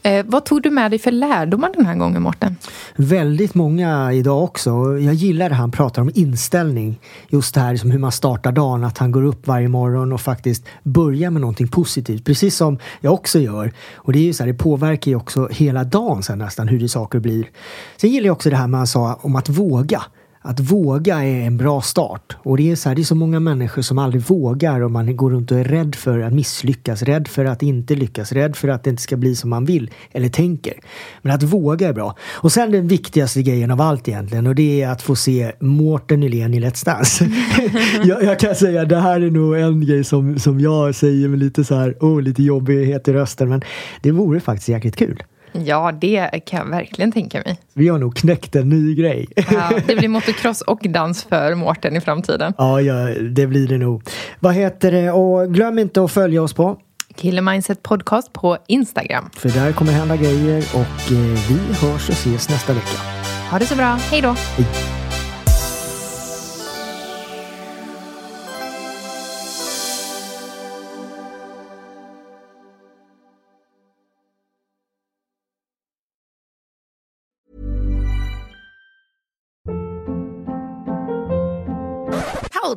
Eh, vad tog du med dig för lärdomar den här gången, Mårten? Väldigt många idag också. Jag gillar det han pratar om inställning. Just det här liksom hur man startar dagen, att han går upp varje morgon och faktiskt börjar med någonting positivt. Precis som jag också gör. Och det är ju så här, det påverkar ju också hela dagen sen nästan hur det saker blir. Sen gillar jag också det här man sa om att våga att våga är en bra start. Och det är, så här, det är så många människor som aldrig vågar och man går runt och är rädd för att misslyckas, rädd för att inte lyckas, rädd för att det inte ska bli som man vill eller tänker. Men att våga är bra. Och sen den viktigaste grejen av allt egentligen och det är att få se Mårten Nylén i Let's Dance. [LAUGHS] jag, jag, kan säga det här är nog en grej som, som jag säger med lite så här, oh, lite jobbighet i rösten men det vore faktiskt jäkligt kul. Ja, det kan jag verkligen tänka mig. Vi har nog knäckt en ny grej. Ja, [LAUGHS] det blir motocross och dans för Mårten i framtiden. Ja, ja, det blir det nog. Vad heter det? Och glöm inte att följa oss på Killer Mindset Podcast på Instagram. För där kommer hända grejer och eh, vi hörs och ses nästa vecka. Ha det så bra. Hej då! Hej.